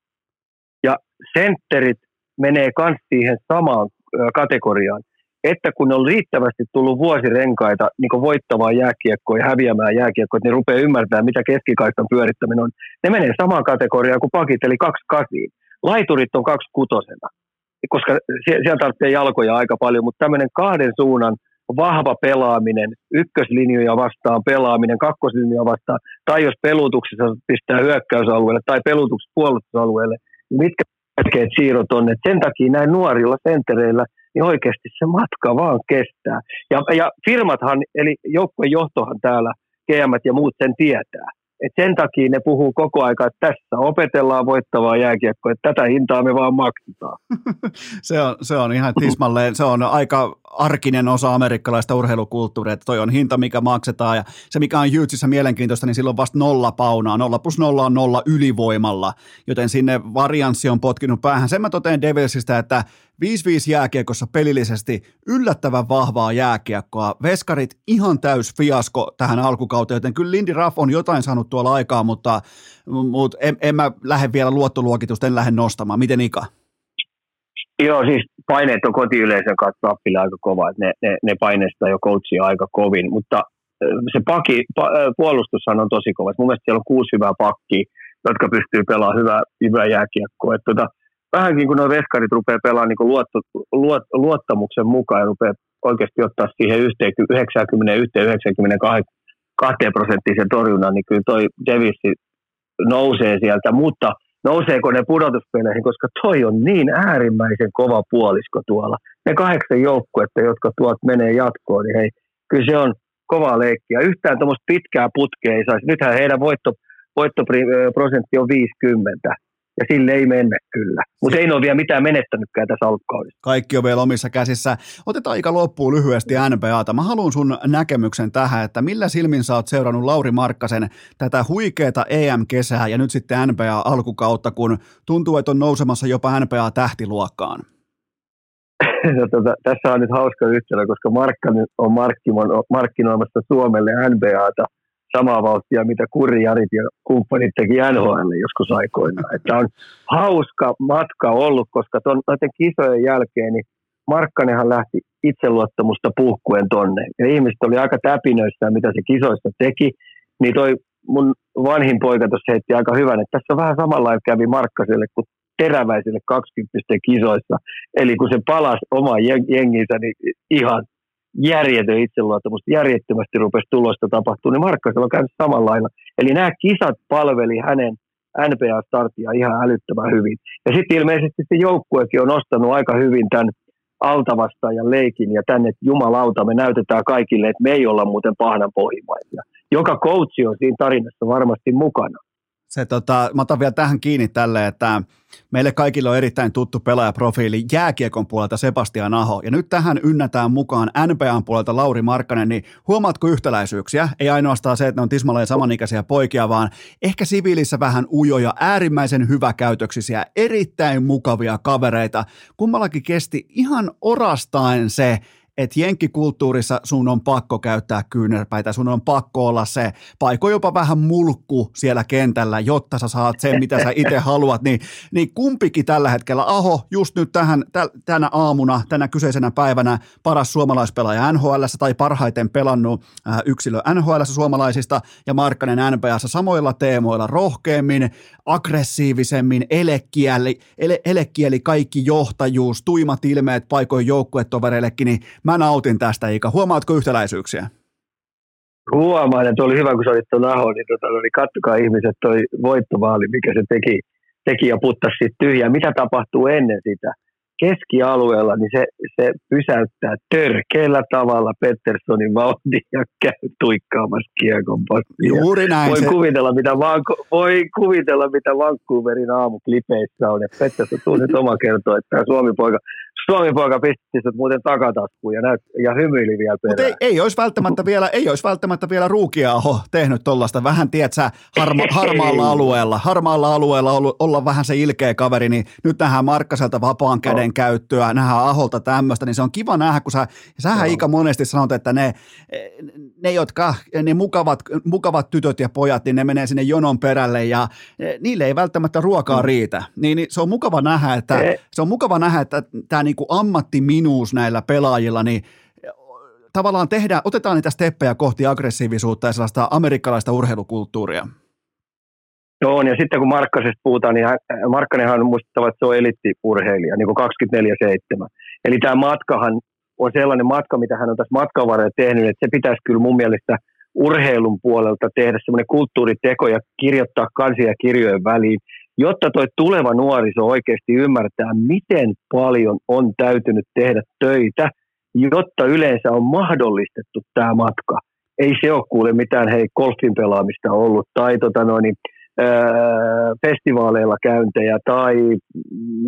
Ja sentterit menee myös siihen samaan kategoriaan, että kun on riittävästi tullut vuosirenkaita niin voittavaa jääkiekkoa ja häviämään jääkiekkoa, että ne rupeaa ymmärtämään, mitä keskikaistan pyörittäminen on. Ne menee samaan kategoriaan kuin pakit, eli 28. Laiturit on 26 koska siellä tarvitsee jalkoja aika paljon, mutta tämmöinen kahden suunnan vahva pelaaminen, ykköslinjoja vastaan pelaaminen, kakkoslinjoja vastaan, tai jos pelutuksessa pistää hyökkäysalueelle tai pelutuksessa puolustusalueelle, niin mitkä tärkeät siirrot on. Et sen takia näin nuorilla sentereillä niin oikeasti se matka vaan kestää. Ja, ja firmathan, eli joukkueen johtohan täällä, GM ja muut sen tietää. Et sen takia ne puhuu koko aika, että tässä opetellaan voittavaa jääkiekkoa, että tätä hintaa me vaan maksetaan. se, on, se on ihan tismalleen, se on aika arkinen osa amerikkalaista urheilukulttuuria, että toi on hinta, mikä maksetaan ja se, mikä on Jytsissä mielenkiintoista, niin silloin vasta nolla paunaa, nolla plus nolla on nolla ylivoimalla, joten sinne varianssi on potkinut päähän. Sen mä toteen Devilsistä, että 5-5 jääkiekossa pelillisesti yllättävän vahvaa jääkiekkoa. Veskarit ihan täys fiasko tähän alkukauteen, joten kyllä Lindy Raff on jotain saanut tuolla aikaa, mutta, mutta en, en mä lähde vielä luottoluokitusta, en lähde nostamaan. Miten Ika? Joo, siis paineet on kotiyleisön kanssa aika kova, että ne, ne, ne paineistaa jo coachia aika kovin, mutta se paki, pa, puolustushan on tosi kova. Mun mielestä siellä on kuusi hyvää pakkia, jotka pystyy pelaamaan hyvää, hyvää jääkiekkoa. Että tota, vähänkin kun nuo veskarit rupeaa pelaamaan niin luotto, luot, luottamuksen mukaan ja rupeaa oikeasti ottaa siihen 90-92 prosenttisen torjunnan, niin kyllä toi Devissi nousee sieltä, mutta nouseeko ne pudotuspeleihin, koska toi on niin äärimmäisen kova puolisko tuolla. Ne kahdeksan joukkuetta, jotka tuot menee jatkoon, niin hei, kyllä se on kova leikki. Ja yhtään tuommoista pitkää putkea ei saisi. Nythän heidän voitto, voittoprosentti on 50 ja sille ei mennä kyllä. Mutta ei ole vielä mitään menettänytkään tässä alkukaudessa. Kaikki on vielä omissa käsissä. Otetaan aika loppuun lyhyesti NBAta. Mä haluan sun näkemyksen tähän, että millä silmin sä oot seurannut Lauri Markkasen tätä huikeeta EM-kesää ja nyt sitten NBA-alkukautta, kun tuntuu, että on nousemassa jopa NBA-tähtiluokkaan? No, tota, tässä on nyt hauska yhtälö, koska Markkanen on markkinoimassa Suomelle NBAta – samaa vauhtia, mitä Kurjarit ja kumppanit teki NHL joskus aikoinaan. Että on hauska matka ollut, koska ton, noiden kisojen jälkeen niin Markkanenhan lähti itseluottamusta puhkuen tonne. Ja ihmiset oli aika täpinöissään, mitä se kisoissa teki. Niin toi mun vanhin poika tuossa heitti aika hyvän, että tässä on vähän samalla kävi Markkaselle kuin teräväisille 20 kisoissa. Eli kun se palasi oma jenginsä, niin ihan järjetön itseluottamus, järjettömästi rupesi tulosta tapahtua, niin Markkasella on käynyt samalla. Eli nämä kisat palveli hänen NBA-startia ihan älyttömän hyvin. Ja sitten ilmeisesti se joukkuekin on nostanut aika hyvin tämän altavastaajan leikin ja tänne, että jumalauta, me näytetään kaikille, että me ei olla muuten pahnan pohjimaisia. Joka coachi on siinä tarinassa varmasti mukana se, tota, mä otan vielä tähän kiinni tälle, että meille kaikille on erittäin tuttu pelaajaprofiili jääkiekon puolelta Sebastian Aho, ja nyt tähän ynnätään mukaan NBAn puolelta Lauri Markkanen, niin huomaatko yhtäläisyyksiä? Ei ainoastaan se, että ne on tismalleen samanikäisiä poikia, vaan ehkä siviilissä vähän ujoja, äärimmäisen hyväkäytöksisiä, erittäin mukavia kavereita. Kummallakin kesti ihan orastaen se, että jenkkikulttuurissa sun on pakko käyttää kyynärpäitä, sun on pakko olla se paiko jopa vähän mulkku siellä kentällä, jotta sä saat sen, mitä sä itse haluat, niin, niin kumpikin tällä hetkellä, Aho, just nyt tähän, tä, tänä aamuna, tänä kyseisenä päivänä paras suomalaispelaaja NHL tai parhaiten pelannut äh, yksilö NHL suomalaisista ja Markkanen NBAssa samoilla teemoilla rohkeammin, aggressiivisemmin, elekieli, ele, elekieli kaikki johtajuus, tuimat ilmeet paikoin joukkuetovereillekin, niin mä nautin tästä, Ika. Huomaatko yhtäläisyyksiä? Huomaan, että oli hyvä, kun sä olit tuon Aho, niin, tota, niin kattokaa ihmiset toi voittovaali, mikä se teki, teki ja puttasi sitten tyhjää. Mitä tapahtuu ennen sitä? keskialueella, niin se, se pysäyttää törkeällä tavalla Petterssonin vauhdin ja käy tuikkaamassa kiekon passia. Juuri näin. Voi, se... kuvitella, mitä Vanko, voi kuvitella, mitä Vancouverin aamuklipeissä on. Ja Pettersson tuu nyt oma kertoo, että tämä Suomi-poika, Suomi-poika pisti sut muuten takataskuun ja, näyt, ja hymyili vielä perään. Mutta ei, ei, olisi välttämättä vielä, ei olisi välttämättä vielä Ruukiaho tehnyt tuollaista vähän, tiedätkö, harma, harmaalla alueella, harmaalla alueella olla, olla vähän se ilkeä kaveri, niin nyt nähdään Markkaselta vapaan käden käyttöä, nähdään Aholta tämmöistä, niin se on kiva nähdä, kun sä, sähän Ika monesti sanot, että ne, ne jotka, ne mukavat, mukavat tytöt ja pojat, niin ne menee sinne jonon perälle ja niille ei välttämättä ruokaa mm. riitä. Niin, niin se on mukava nähdä, että, se on mukava nähdä, että tämä niinku ammattiminuus näillä pelaajilla, niin tavallaan tehdään, otetaan niitä steppejä kohti aggressiivisuutta ja sellaista amerikkalaista urheilukulttuuria. Joo, ja sitten kun Markkasesta puhutaan, niin hän, Markkanenhan on muistettava, että se on eliittiurheilija, niin kuin 24-7. Eli tämä matkahan on sellainen matka, mitä hän on tässä matkan tehnyt, että se pitäisi kyllä mun mielestä urheilun puolelta tehdä semmoinen kulttuuriteko ja kirjoittaa kansia kirjojen väliin, jotta tuo tuleva nuoriso oikeasti ymmärtää, miten paljon on täytynyt tehdä töitä, jotta yleensä on mahdollistettu tämä matka. Ei se ole kuule mitään hei golfin pelaamista ollut tai tota noin, niin, festivaaleilla käyntejä tai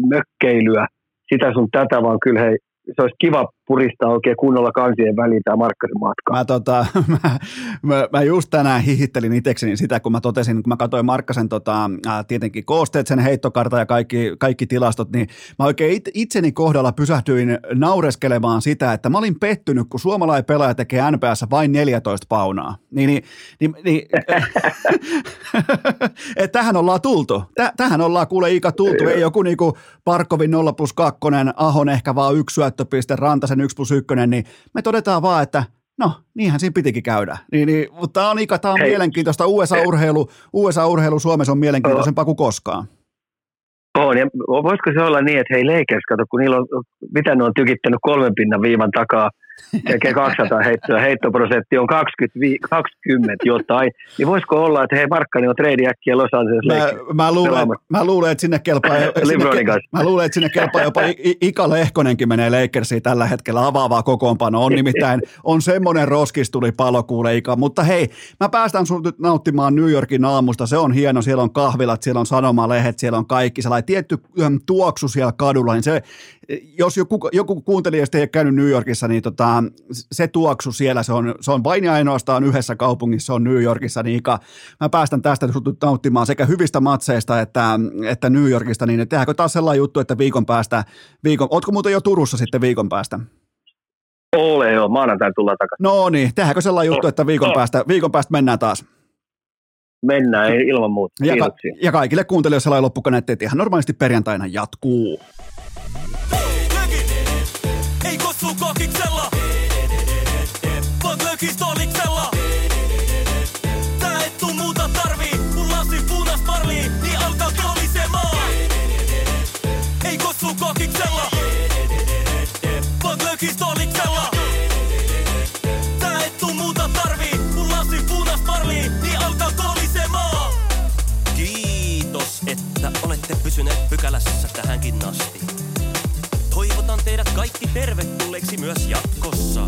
mökkeilyä, sitä sun tätä, vaan kyllä hei, se olisi kiva puristaa oikein kunnolla kansien väliin tämä Markkasen matka. Mä, tota, mä, mä, mä, just tänään hihittelin itsekseni sitä, kun mä totesin, kun mä katsoin Markkasen tota, tietenkin koosteet, sen heittokarta ja kaikki, kaikki tilastot, niin mä oikein it, itseni kohdalla pysähtyin naureskelemaan sitä, että mä olin pettynyt, kun suomalainen pelaaja tekee NPS vain 14 paunaa. Niin, niin, niin, niin että tähän ollaan tultu. Tähän ollaan kuule Ika tultu. Ei joku niinku Parkovin 0 plus 2, Ahon ehkä vaan yksi syöttöpiste, Rantasen sen 1 plus 1, niin me todetaan vaan, että no, niinhän siinä pitikin käydä. Niin, niin, mutta tämä on, Ika, tämä on Hei. mielenkiintoista. USA-urheilu, USA-urheilu Suomessa on mielenkiintoisempaa kuin koskaan. On, ja voisiko se olla niin, että hei Lakers, kato, kun niillä on, mitä ne on tykittänyt kolmen pinnan viivan takaa tekee 200 heittoa, heittoprosentti on 20, 20 jotain, niin voisiko olla, että hei Markkani on treidi äkkiä Los Angeles mä, mä, luulen, mä luulen, että sinne kelpaa, sinne, mä luulen, että sinne kelpaa jopa Ika Lehkonenkin menee Lakersiin tällä hetkellä avaavaa kokoonpano. On nimittäin, on semmoinen roskistuli palo kuule Ika, mutta hei, mä päästän sun nyt nauttimaan New Yorkin aamusta, se on hieno, siellä on kahvilat, siellä on sanomalehdet, siellä on kaikki, sellainen tietty tuoksu siellä kadulla, niin se, jos joku, joku kuuntelijasta ei ole käynyt New Yorkissa, niin tota, se tuoksu siellä, se on, se on vain ja ainoastaan yhdessä kaupungissa, se on New Yorkissa, niin Ika, mä päästän tästä nauttimaan sekä hyvistä matseista että, että New Yorkista, niin tehdäänkö taas sellainen juttu, että viikon päästä, viikon, ootko muuten jo Turussa sitten viikon päästä? Ole joo, maanantaina tullaan takaisin. No niin, tehdäänkö sellainen juttu, että viikon, päästä, viikon päästä mennään taas? Mennään, ei ilman muuta. Ja, ka- ja kaikille kuuntelijoille sellainen loppukaneetti, että ihan normaalisti perjantaina jatkuu. Lökistoliksella. Tää et tuu muuta tarvii, kun lasin punas parlii, niin alkaa kolisemaan. Ei kossu kokiksella, vaan lökistoliksella. Tää et tuu muuta tarvii, kun lasin punas parlii, niin alkaa kolisemaan. Kiitos, että olette pysyneet pykälässä tähänkin asti. Toivotan teidät kaikki tervetulleeksi myös jatkossa.